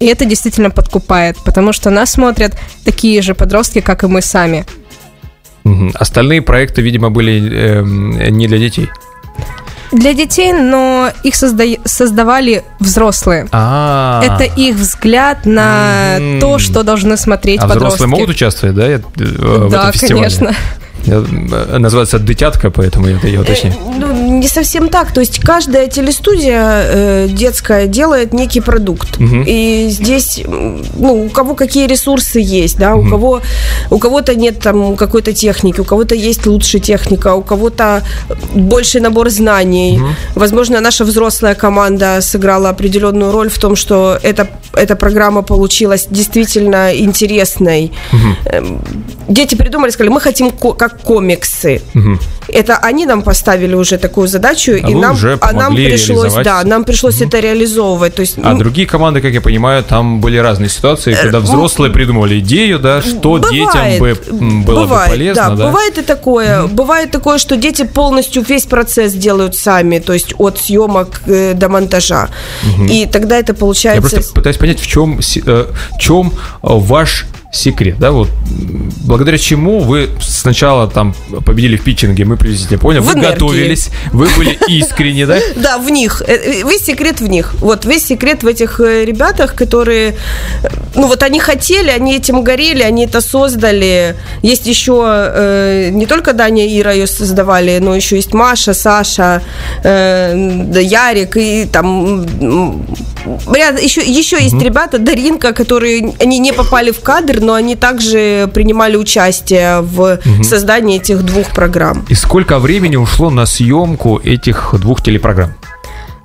И это действительно подкупает, потому что нас смотрят такие же подростки, как и мы сами. Остальные проекты, видимо, были эм, не для детей. Для детей, но их созда- создавали взрослые. А, Это их взгляд на Мгм. то, что должны смотреть А подростки. взрослые могут участвовать, да, э, в Да, этом фестивале? конечно. Я, э, Называется «Дитятка», поэтому я, я уточню. Ну, не совсем так. То есть каждая телестудия э, детская делает некий продукт. Мгм. И здесь, ну, у кого какие ресурсы есть, да, у кого у кого-то нет там какой-то техники, у кого-то есть лучшая техника, у кого-то больший набор знаний. Возможно, наша взрослая команда сыграла определенную роль в том, что эта, эта программа получилась действительно интересной. Эм, Дети придумали, сказали, мы хотим как комиксы. Мгм. Это они нам поставили уже такую задачу, А и нам, уже а нам пришлось, да, нам пришлось это реализовывать. То есть, А ну, другие команды, как я понимаю, там были разные ситуации, когда ну, взрослые придумывали идею, да, что детям бы было бывает, бы полезно, да, да. бывает и такое. Бывает такое, что дети полностью весь процесс делают сами, то есть от съемок э, до монтажа. Мгм. И тогда это Я получается. просто пытаюсь понять, в чем, э, в чем э, ваш секрет, да, вот благодаря чему вы сначала там победили в питчинге, мы приблизительно поняли, В вы энергии. готовились, вы были искренни, да? Да, в них. Э, э, Весь секрет в них. Вот весь секрет в этих э, ребятах, которые, ну вот они хотели, они этим горели, они это создали. Есть еще не только Даня и Ира ее создавали, но еще есть Маша, Саша, Ярик и там ряд, еще, еще есть ребята, Даринка, которые они не попали в кадр, но они также принимали участие в Мгм. создании этих двух программ. И сколько времени ушло на съемку этих двух телепрограмм?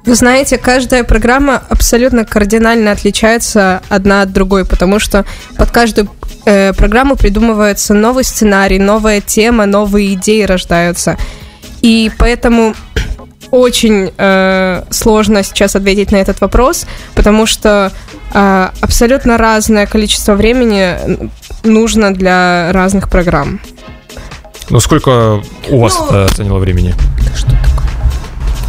Вы знаете, каждая программа абсолютно кардинально отличается одна от другой, потому что под каждую э, программу придумывается новый сценарий, новая тема, новые идеи рождаются. И поэтому очень э, сложно сейчас ответить на этот вопрос, потому что э, абсолютно разное количество времени нужно для разных программ. Ну, сколько у вас это заняло времени?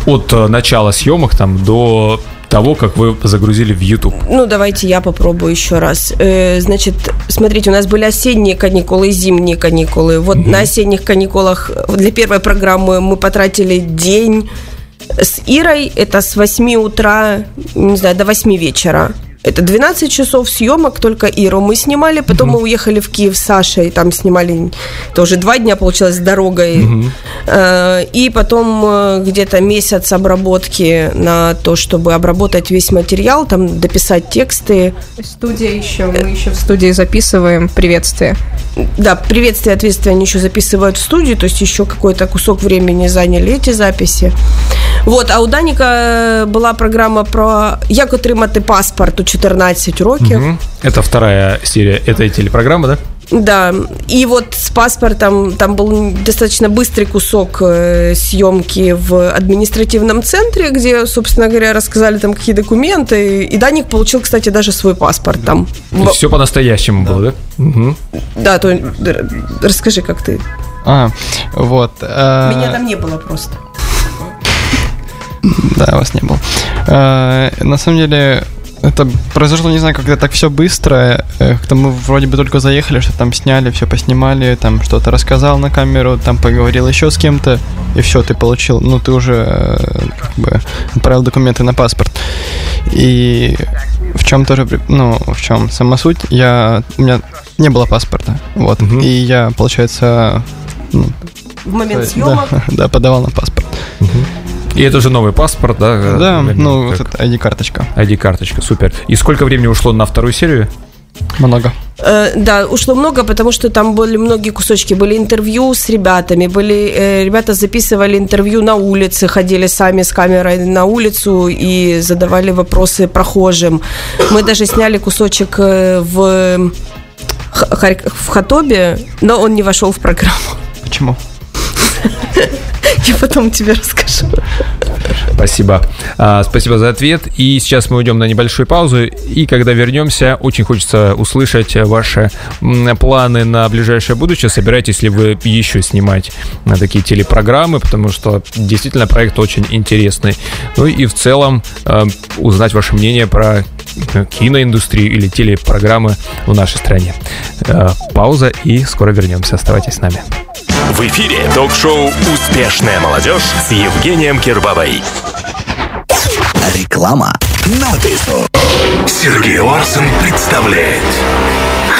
От э, начала съемок там до того, как вы загрузили в YouTube? Ну, давайте я попробую еще раз. Э, значит, смотрите, у нас были осенние каникулы и зимние каникулы. Вот на осенних каникулах для первой программы мы потратили день с Ирой. Это с 8 утра, не знаю, до 8 вечера. Это 12 часов съемок, только Иру мы снимали, потом мы уехали в Киев с Сашей, там снимали тоже два дня, получилось, с дорогой. Э, И потом э, где-то месяц обработки на то, чтобы обработать весь материал, там дописать тексты. Студия еще, мы еще в студии записываем приветствие. Да, приветствие, ответствие они еще записывают в студии, то есть еще какой-то кусок времени заняли эти записи. Вот, а у Даника была программа про як отримати паспорт у 14 років. Мгм. Это вторая серия этой телепрограммы, да? Да, и вот с паспортом там был достаточно быстрый кусок э, съемки в административном центре, где, собственно говоря, рассказали там какие документы. И Даник получил, кстати, даже свой паспорт там. В- Все по-настоящему было, да? Мгм. Да, то р- расскажи, как ты. А, вот. э, Меня там не было просто. Да, вас не было. Э, На самом деле, это произошло, не знаю, когда так все быстро. э, Как-то мы вроде бы только заехали, что там сняли, все поснимали, там что-то рассказал на камеру, там поговорил еще с кем-то, и все, ты получил, ну, ты уже э, как бы отправил документы на паспорт. И в чем тоже, ну, в чем сама суть, я, у меня не было паспорта, вот, и я, получается, ну, В момент да, съемок. да, подавал на паспорт. И это же новый паспорт, да? Да, Наверное, ну, вот как это ID-карточка. ID-карточка, супер. И сколько времени ушло на вторую серию? Много. Э, да, ушло много, потому что там были многие кусочки. Были интервью с ребятами, были э, ребята записывали интервью на улице, ходили сами с камерой на улицу и задавали вопросы прохожим. Мы даже сняли кусочек э, в в Хатобе, но он не вошел в программу. Почему? Я потом тебе расскажу. Спасибо. А, спасибо за ответ. И сейчас мы уйдем на небольшую паузу. И когда вернемся, очень хочется услышать ваши планы на ближайшее будущее. Собираетесь ли вы еще снимать на такие телепрограммы, потому что действительно проект очень интересный. Ну и в целом э, узнать ваше мнение про э, киноиндустрию или телепрограммы в нашей стране. Э, пауза и скоро вернемся. Оставайтесь с нами. В эфире ток-шоу «Успешная молодежь» с Евгением Кирбабой. Реклама на. Сергей Ларсен представляет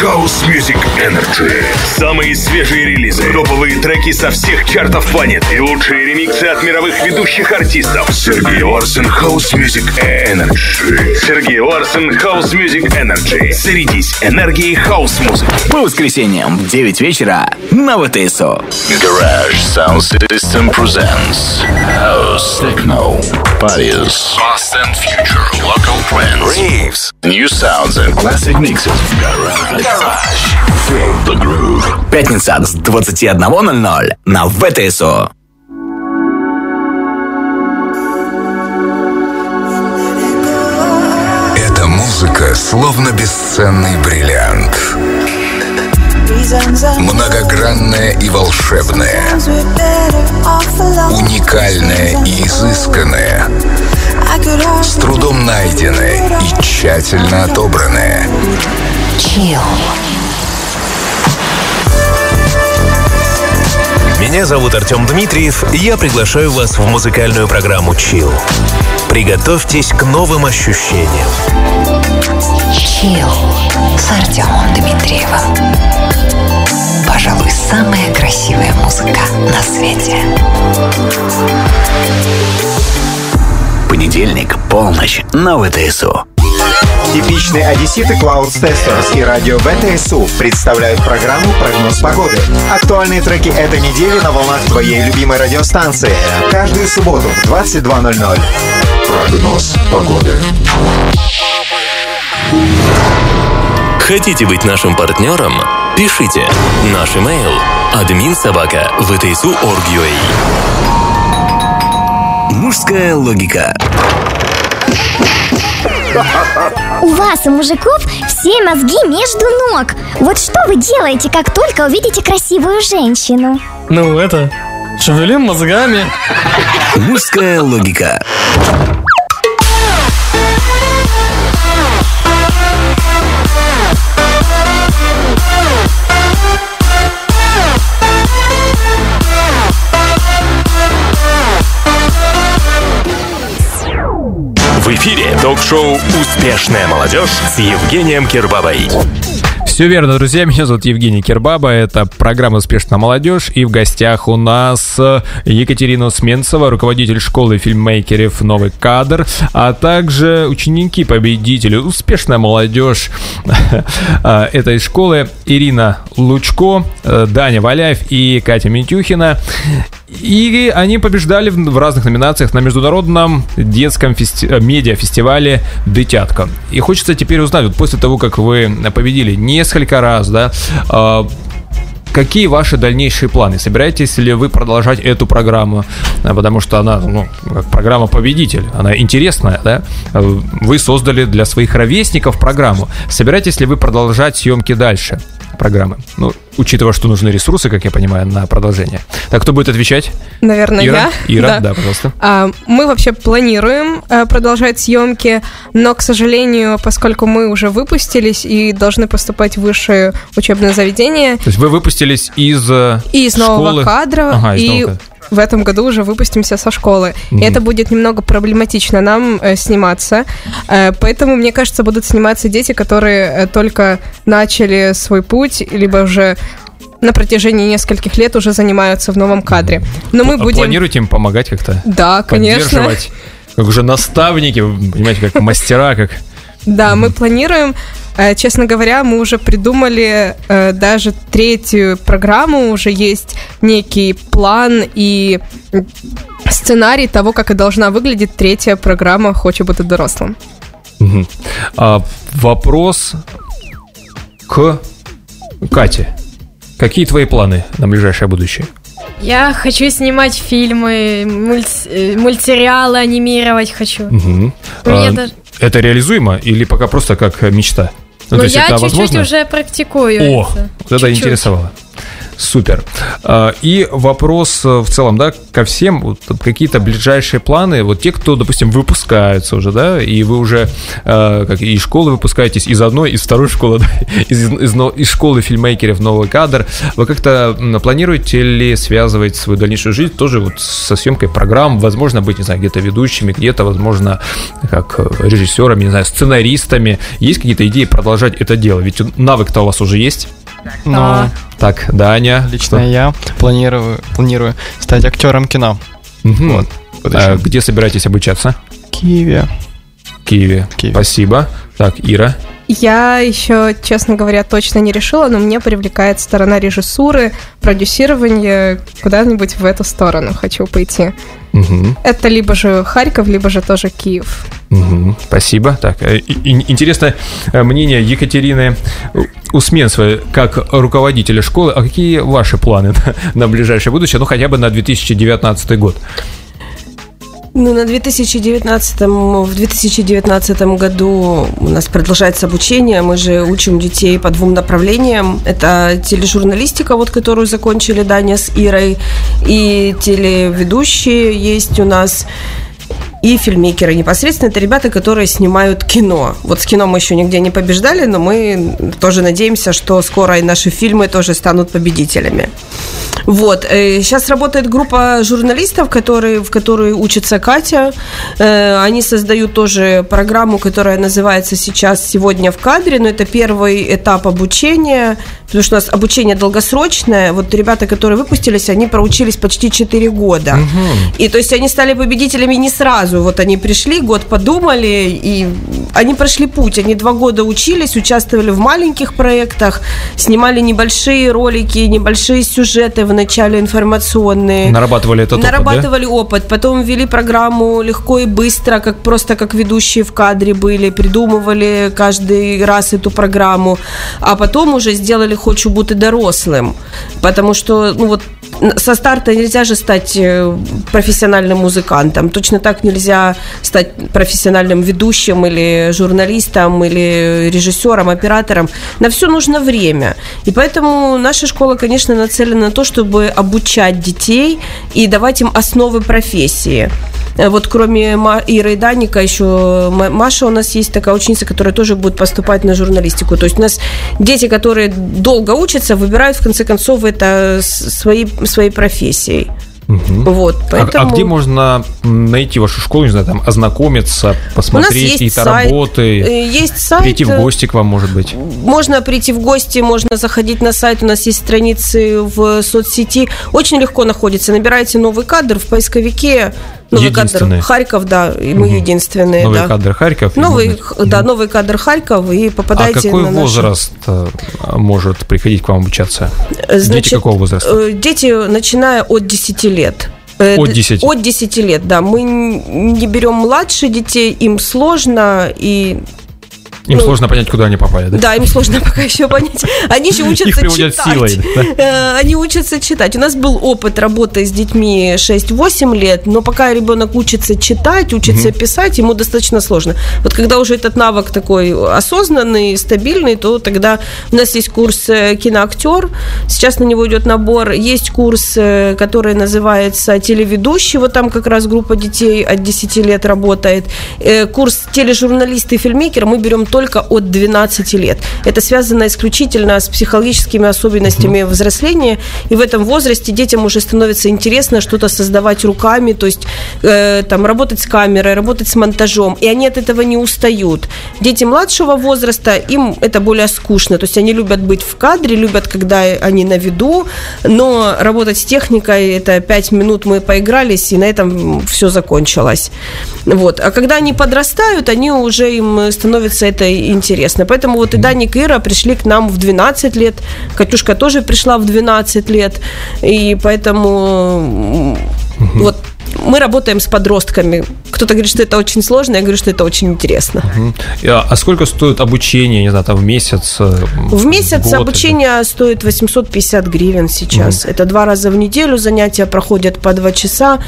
House Music Energy. Самые свежие релизы, топовые треки со всех чартов планеты и лучшие ремиксы от мировых ведущих артистов. Сергей Ларсен House Music Energy. Сергей Ларсен, House Music Energy. Зарядись энергией хаус-музыки. По воскресеньям в 9 вечера на ВТСО. Garage Sound System presents House Techno Parties Past and Future Local Trends Raves New Sounds and Classic Mixes Garage Пятница с 21.00 на ВТСО. Эта музыка словно бесценный бриллиант. Многогранная и волшебная. Уникальная и изысканная. С трудом найденная и тщательно отобранная Меня зовут Артем Дмитриев, и я приглашаю вас в музыкальную программу Chill. Приготовьтесь к новым ощущениям. Чил с Артемом Дмитриевым. Пожалуй, самая красивая музыка на свете. Понедельник, полночь на ВТСО. Типичные одесситы Clouds Testers и радио ВТСУ представляют программу «Прогноз погоды». Актуальные треки этой недели на волнах твоей любимой радиостанции. Каждую субботу в 22.00. Прогноз погоды Хотите быть нашим партнером? Пишите. Наш имейл админсобака vtsu.org.ua Мужская логика. У вас, у мужиков, все мозги между ног. Вот что вы делаете, как только увидите красивую женщину? Ну, это... Шевелим мозгами. Мужская логика. Шоу «Успешная молодежь» с Евгением Кирбабой. Все верно, друзья. Меня зовут Евгений Кирбаба. Это программа «Успешная молодежь». И в гостях у нас э, Екатерина Сменцева, руководитель школы фильммейкеров «Новый кадр», а также ученики, победители «Успешная молодежь» э, этой школы Ирина Лучко, э, Даня Валяев и Катя Митюхина. И они побеждали в разных номинациях на международном детском фести... медиафестивале «Дытятка». И хочется теперь узнать, вот после того, как вы победили несколько раз, да, Какие ваши дальнейшие планы? Собираетесь ли вы продолжать эту программу? Потому что она, ну, как программа победитель, она интересная, да? Вы создали для своих ровесников программу. Собираетесь ли вы продолжать съемки дальше программы? Ну, учитывая, что нужны ресурсы, как я понимаю, на продолжение. Так, кто будет отвечать? Наверное, Ира? я. Ира, да, да пожалуйста. А, мы вообще планируем а, продолжать съемки, но, к сожалению, поскольку мы уже выпустились и должны поступать в высшее учебное заведение... То есть вы выпустились из э, И из школы... нового кадра, ага, из и нового кадра в этом году уже выпустимся со школы. Мгм. И это будет немного проблематично нам э, сниматься. Э, поэтому, мне кажется, будут сниматься дети, которые э, только начали свой путь, либо уже на протяжении нескольких лет уже занимаются в новом кадре. Но мы А будем... Планируете им помогать как-то? Да, конечно. Поддерживать? Как уже наставники, понимаете, как мастера, как... Да, мы планируем. Э, Честно говоря, мы уже придумали э, даже третью программу, уже есть некий план и сценарий того, как и должна выглядеть третья программа «Хочу быть взрослым». Мгм. А, вопрос к Кате. Какие твои планы на ближайшее будущее? Я хочу снимать фильмы, мульт- э, мультсериалы анимировать хочу. Мгм. У меня А, даже- Это реализуемо или пока просто как мечта? Ну, Но я чуть-чуть возможно? уже практикую. О, это. это интересовало. Супер. А, И вопрос э, в целом, да, ко всем, вот какие-то ближайшие планы, вот те, кто, допустим, выпускаются уже, да, и вы уже э, как из школы выпускаетесь, из одной, из второй школы, да, из, из, но- из школы фильмейкеров «Новый кадр», вы как-то планируете ли связывать свою дальнейшую жизнь тоже вот со съемкой программ, возможно, быть, не знаю, где-то ведущими, где-то, возможно, как э, режиссерами, не знаю, сценаристами, есть какие-то идеи продолжать это дело? Ведь навык-то у вас уже есть? Ну, Так, Даня. лично я планирую, планирую стать актером кино. Мгм. Вот. А где собираетесь обучаться? Киеве. В Киеве. Спасибо. Так, Ира. Я еще, честно говоря, точно не решила, но мне привлекает сторона режиссуры, продюсирования, куда-нибудь в эту сторону хочу пойти. Мгм. Это либо же Харьков, либо же тоже Киев. Мгм. Спасибо. Так, э, интересно э, мнение Екатерины Усменцевой как руководителя школы. А какие ваши планы на, на ближайшее будущее? Ну, хотя бы на 2019 год. Ну, на 2019, в 2019 году у нас продолжается обучение. Мы же учим детей по двум направлениям. Это тележурналистика, вот которую закончили Даня с Ирой, и телеведущие есть у нас и фильмейкеры непосредственно. Это ребята, которые снимают кино. Вот с кино мы еще нигде не побеждали, но мы тоже надеемся, что скоро и наши фильмы тоже станут победителями. Вот. э, Сейчас работает группа журналистов, которые, в которой учится Катя. Э, Они создают тоже программу, которая называется сейчас «Сегодня в кадре», но это первый этап обучения, потому что у нас обучение долгосрочное. Вот ребята, которые выпустились, они проучились почти 4 года. И то есть они стали победителями не сразу. Вот они пришли, год подумали, и они прошли путь. Они два года учились, участвовали в маленьких проектах, снимали небольшие ролики, небольшие сюжеты вначале информационные. Нарабатывали этот опыт, да? Нарабатывали опыт, потом ввели программу легко и быстро, как просто как ведущие в кадре были, придумывали каждый раз эту программу, а потом уже сделали «Хочу бути дорослым», потому что, ну вот, со старта нельзя же стать э, профессиональным музыкантом, точно так нельзя стать профессиональным ведущим или журналистом, или режиссером, оператором. На все нужно время. И поэтому наша школа, конечно, нацелена на то, чтобы обучать детей и давать им основы профессии. Э, Вот кроме Иры и Даника, еще Ма- Маша у нас есть такая ученица, которая тоже будет поступать на журналистику. То есть у нас дети, которые долго учатся, выбирают в конце концов это своей, своей профессией. Вот, А- поэтому... А, где можно найти вашу школу, не знаю, там, ознакомиться, посмотреть какие-то сайт, работы, э, есть сайт, прийти в э, гости к вам, может быть? Можно прийти в гости, можно заходить на сайт, у нас есть страницы в соцсети. Очень легко находится. Набираете новый кадр в поисковике. Новый кадр Единственный. Харьков, да, и мы единственные, Новый да. кадр Харьков. Новый, можно- да, новый кадр Харьков, и А попадаете какой на возраст э, может приходить к вам обучаться? Э, Дети значит, какого возраста? э, Дети, начиная от 10 лет. Э, От д- 10? От 10 лет, да. Мы не берем младше детей, им сложно, и Им ну, сложно понять, куда они попали, да? Да, им сложно пока еще понять. Они еще учатся читать. силой, да? Э, Они учатся читать. У нас был опыт работы с детьми 6-8 лет, но пока ребенок учится читать, учится Мгм. писать, ему достаточно сложно. Вот когда уже этот навык такой осознанный, стабильный, то тогда у нас есть курс э, киноактер. Сейчас на него идет набор. Есть курс, э, который называется телеведущий. Вот там как раз группа детей от 10 лет работает. Курс тележурналист и фильмейкер мы берем только от 12 лет. Это связано исключительно с психологическими особенностями взросления. И в этом возрасте детям уже становится интересно что-то создавать руками, то есть э, там работать с камерой, работать с монтажом. И они от этого не устают. Дети младшего возраста, им это более скучно. То есть они любят быть в кадре, любят, когда они на виду, но работать с техникой, это 5 минут мы поигрались, и на этом все закончилось. Вот. А когда они подрастают, они уже им становится это интересно. Поэтому вот и Даник и Ира пришли к нам в 12 лет, Катюшка тоже пришла в 12 лет, и поэтому вот мы работаем с подростками. Кто-то говорит, что это очень сложно, я говорю, что это очень интересно. Мгм. А сколько стоит обучение, не знаю, там в месяц? э, В месяц год? обучение стоит 850 гривен сейчас. Это два раза в неделю занятия проходят по два часа.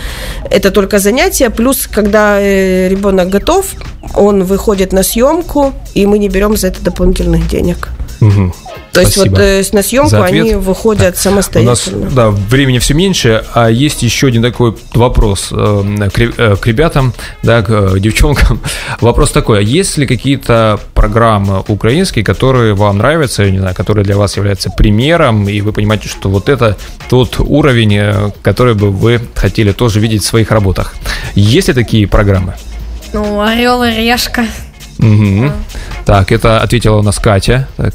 Это только занятия. Плюс, когда э, ребенок готов, он выходит на съемку, и мы не берем за это дополнительных денег. Мгм. То есть вот э, на съемку они выходят У нас, самостоятельно. да, времени все меньше, а есть еще один такой вопрос э, к, э, к ребятам, да, к э, девчонкам. Вопрос такой, а есть ли какие-то программы украинские, которые вам нравятся, я не знаю, которые для вас являются примером, и вы понимаете, что вот это тот уровень, э, который бы вы хотели тоже видеть в своих работах. Есть ли такие программы? Ну, Орел и Решка. Мгм. Так, это ответила у нас Катя. Так.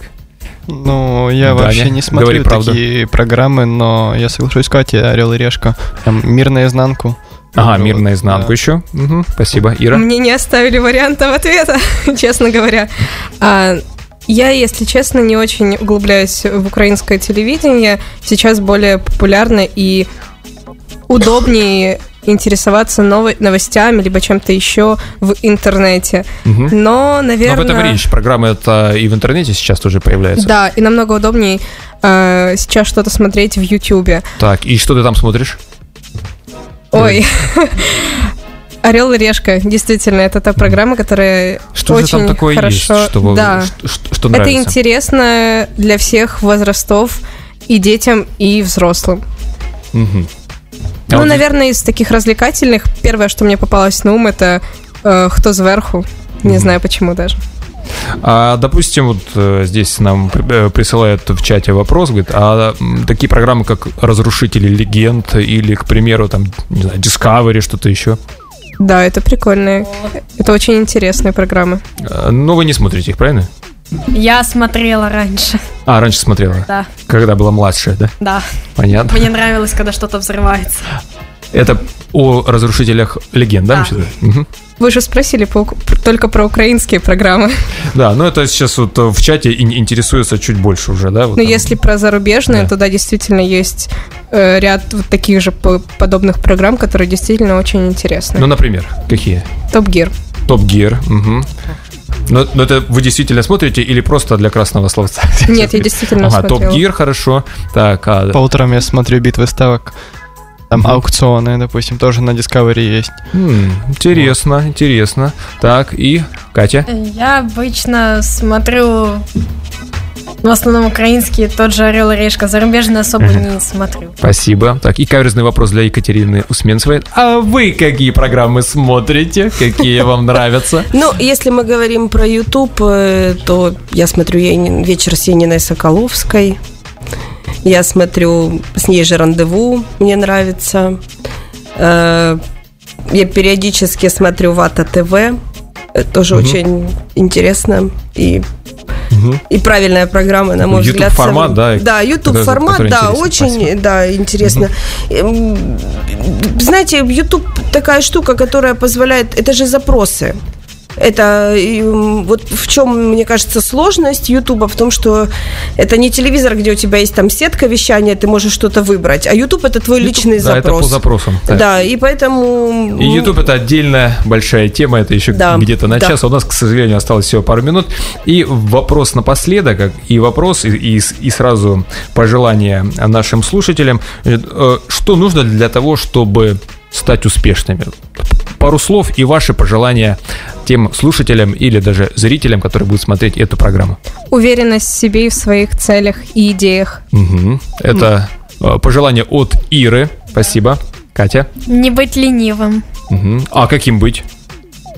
Ну, я Даня, вообще не смотрю говори правду. такие программы, но я соглашусь с Катей, Орел и Решка. Там мир наизнанку. Ага, мир наизнанку еще. Мгм, Спасибо, Ира. Мне не оставили вариантов ответа, честно говоря. А, я, если честно, не очень углубляюсь в украинское телевидение. Сейчас более популярно и удобнее интересоваться ново- новостями либо чем-то еще в интернете. Мгм. Но, наверное... Но об этом речь. Программы это и в интернете сейчас тоже появляются. Да, и намного удобнее э, сейчас что-то смотреть в Ютубе. Так, и что ты там смотришь? Ой. Орел и решка, действительно, это та программа, которая Что же очень там такое хорошо. есть, что, да. что, что- что это нравится? интересно для всех возрастов и детям, и взрослым. Мгм. А ну, вот наверное, из таких развлекательных первое, что мне попалось на ум, это э, кто сверху. Не знаю почему даже. А, допустим, вот э, здесь нам э, присылают в чате вопрос, говорит, а такие программы, как «Разрушители легенд» или, к примеру, там, не знаю, Discovery, что-то еще, Да, это прикольные. Это очень интересные программы. э, ну, вы не смотрите их, правильно? Я смотрела раньше. А, раньше смотрела? Да. Когда была младшая, да? Да. Понятно. Мне нравилось, когда что-то взрывается. Это о разрушителях легенд, да? Да. Мгм. Вы же спросили по только про украинские программы. Да, ну это сейчас вот э, в чате ин- интересуется чуть больше уже, да? вот Но там. если про зарубежные, Да. то да, действительно есть э, ряд вот таких же по- подобных программ, которые действительно очень интересны. Ну, например, какие? Топ Гир. Топ Гир. Угу. Но, но это вы действительно смотрите или просто для красного словца? Нет, я действительно Ага, смотрела. Топ Гир, хорошо. Так, а... По утрам я смотрю битвы ставок. Там аукционы, допустим, тоже на Discovery есть. М, интересно, интересно. Так, и Катя? Я обычно смотрю в основном украинские, тот же Орел и Решка. Зарубежные особо не смотрю. Спасибо. Так, и каверзный вопрос для Екатерины Усменцевой. А вы какие программы смотрите? Какие вам нравятся? Ну, если мы говорим про YouTube, э, то я смотрю «Вечер с Яниной Соколовской». Я смотрю «С ней же рандеву», мне нравится. Э, Я периодически смотрю Вата ТВ. Это тоже Мгм. очень интересно и и правильная программа, на мой YouTube взгляд. формат, да, Да, YouTube формат, да, интересен. очень, Спасибо. да, интересно. Эм, Знаете, YouTube такая штука, которая позволяет, это же запросы. Это вот в чем, мне кажется, сложность Ютуба в том, что это не телевизор, где у тебя есть там сетка вещания, ты можешь что-то выбрать, а Ютуб это твой личный да, это запрос. по запросам. да. Да, и поэтому... И YouTube это отдельная большая тема, это еще Да, где-то на да. час. У нас, к сожалению, осталось всего пару минут. И вопрос напоследок, и вопрос, и, и, и сразу пожелание нашим слушателям. Э, Что нужно для того, чтобы стать успешными? Пару слов и ваши пожелания тем слушателям или даже зрителям, которые будут смотреть эту программу. Уверенность в себе и в своих целях и идеях. Мгм. Это э, пожелание от Иры. Спасибо. Катя. Не быть ленивым. Мгм. А каким быть?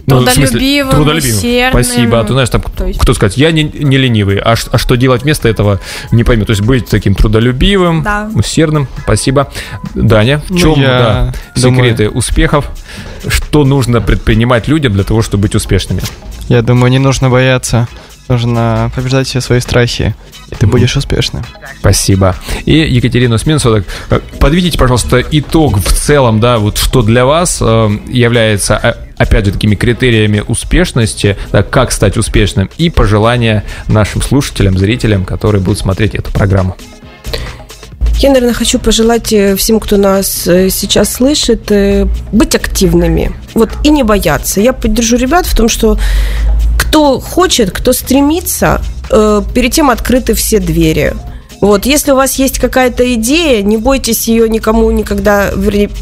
Ну, Трудолюбивым, трудолюбивым. усердным. Спасибо. А ты знаешь, там То есть- кто сказать, я не, не ленивый, а, а что делать вместо этого, не пойму. То есть быть таким трудолюбивым, Да. усердным. Спасибо. Даня, в Ну, чем я да, думаю- секреты успехов? Что нужно предпринимать людям для того, чтобы быть успешными? Я думаю, не нужно бояться. Нужно побеждать все свои страхи, и ты будешь успешным. Спасибо. И Екатерина Сменцова, так, э, подведите, пожалуйста, итог в целом, да, вот что для вас э, является, э, опять же, такими критериями успешности, да, как стать успешным, и пожелания нашим слушателям, зрителям, которые будут смотреть эту программу. Я, наверное, хочу пожелать э, всем, кто нас сейчас слышит, быть активными. Вот и не бояться. Я поддержу ребят в том, что кто хочет, кто стремится, э, перед тем открыты все двери. Вот, если у вас есть какая-то идея, не бойтесь ее никому никогда,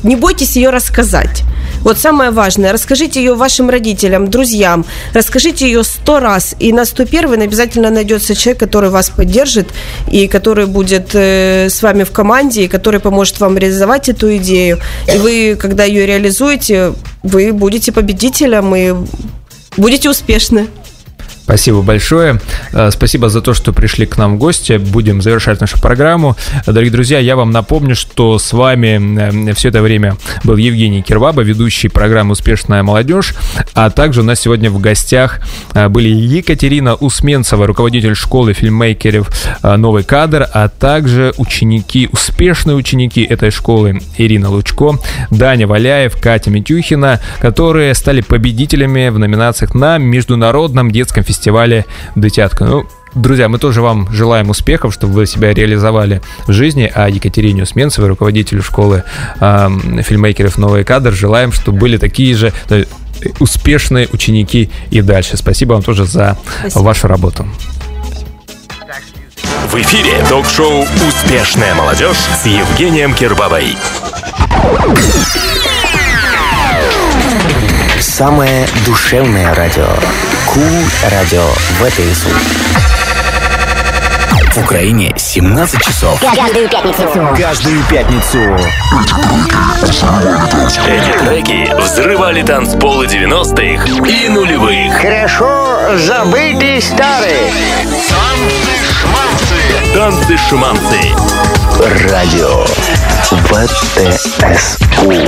не бойтесь ее рассказать. Вот самое важное, расскажите ее вашим родителям, друзьям, расскажите ее сто раз, и на сто первый обязательно найдется человек, который вас поддержит, и который будет э, с вами в команде, и который поможет вам реализовать эту идею. И вы, когда ее реализуете, вы будете победителем и будете успешны. Спасибо большое. Э, Спасибо за то, что пришли к нам в гости. Будем завершать нашу программу. Дорогие друзья, я вам напомню, что с вами все это время был Евгений Кирваба, ведущий программы «Успешная молодежь». А также у нас сегодня в гостях э, были Екатерина Усменцева, руководитель школы фильммейкеров э, «Новый кадр», а также ученики, успешные ученики этой школы Ирина Лучко, Даня Валяев, Катя Митюхина, которые стали победителями в номинациях на Международном детском фестивале «Дитятка». Ну, Друзья, мы тоже вам желаем успехов, чтобы вы себя реализовали в жизни, а Екатерине Усменцевой, руководителю школы эм, фильммейкеров «Новый кадр», желаем, чтобы были такие же э, успешные ученики и дальше. Спасибо вам тоже за Спасибо. вашу работу. В эфире ток-шоу «Успешная молодежь» с Евгением Кирбабой. Самое душевное радио. Ку-радио ВТСУ. В Украине 17 часов. Каждую пятницу. Каждую пятницу. Эти треки взрывали танцполы 90-х и нулевых. Хорошо забытые старые. Танцы-шманцы. Радио ВТСУ.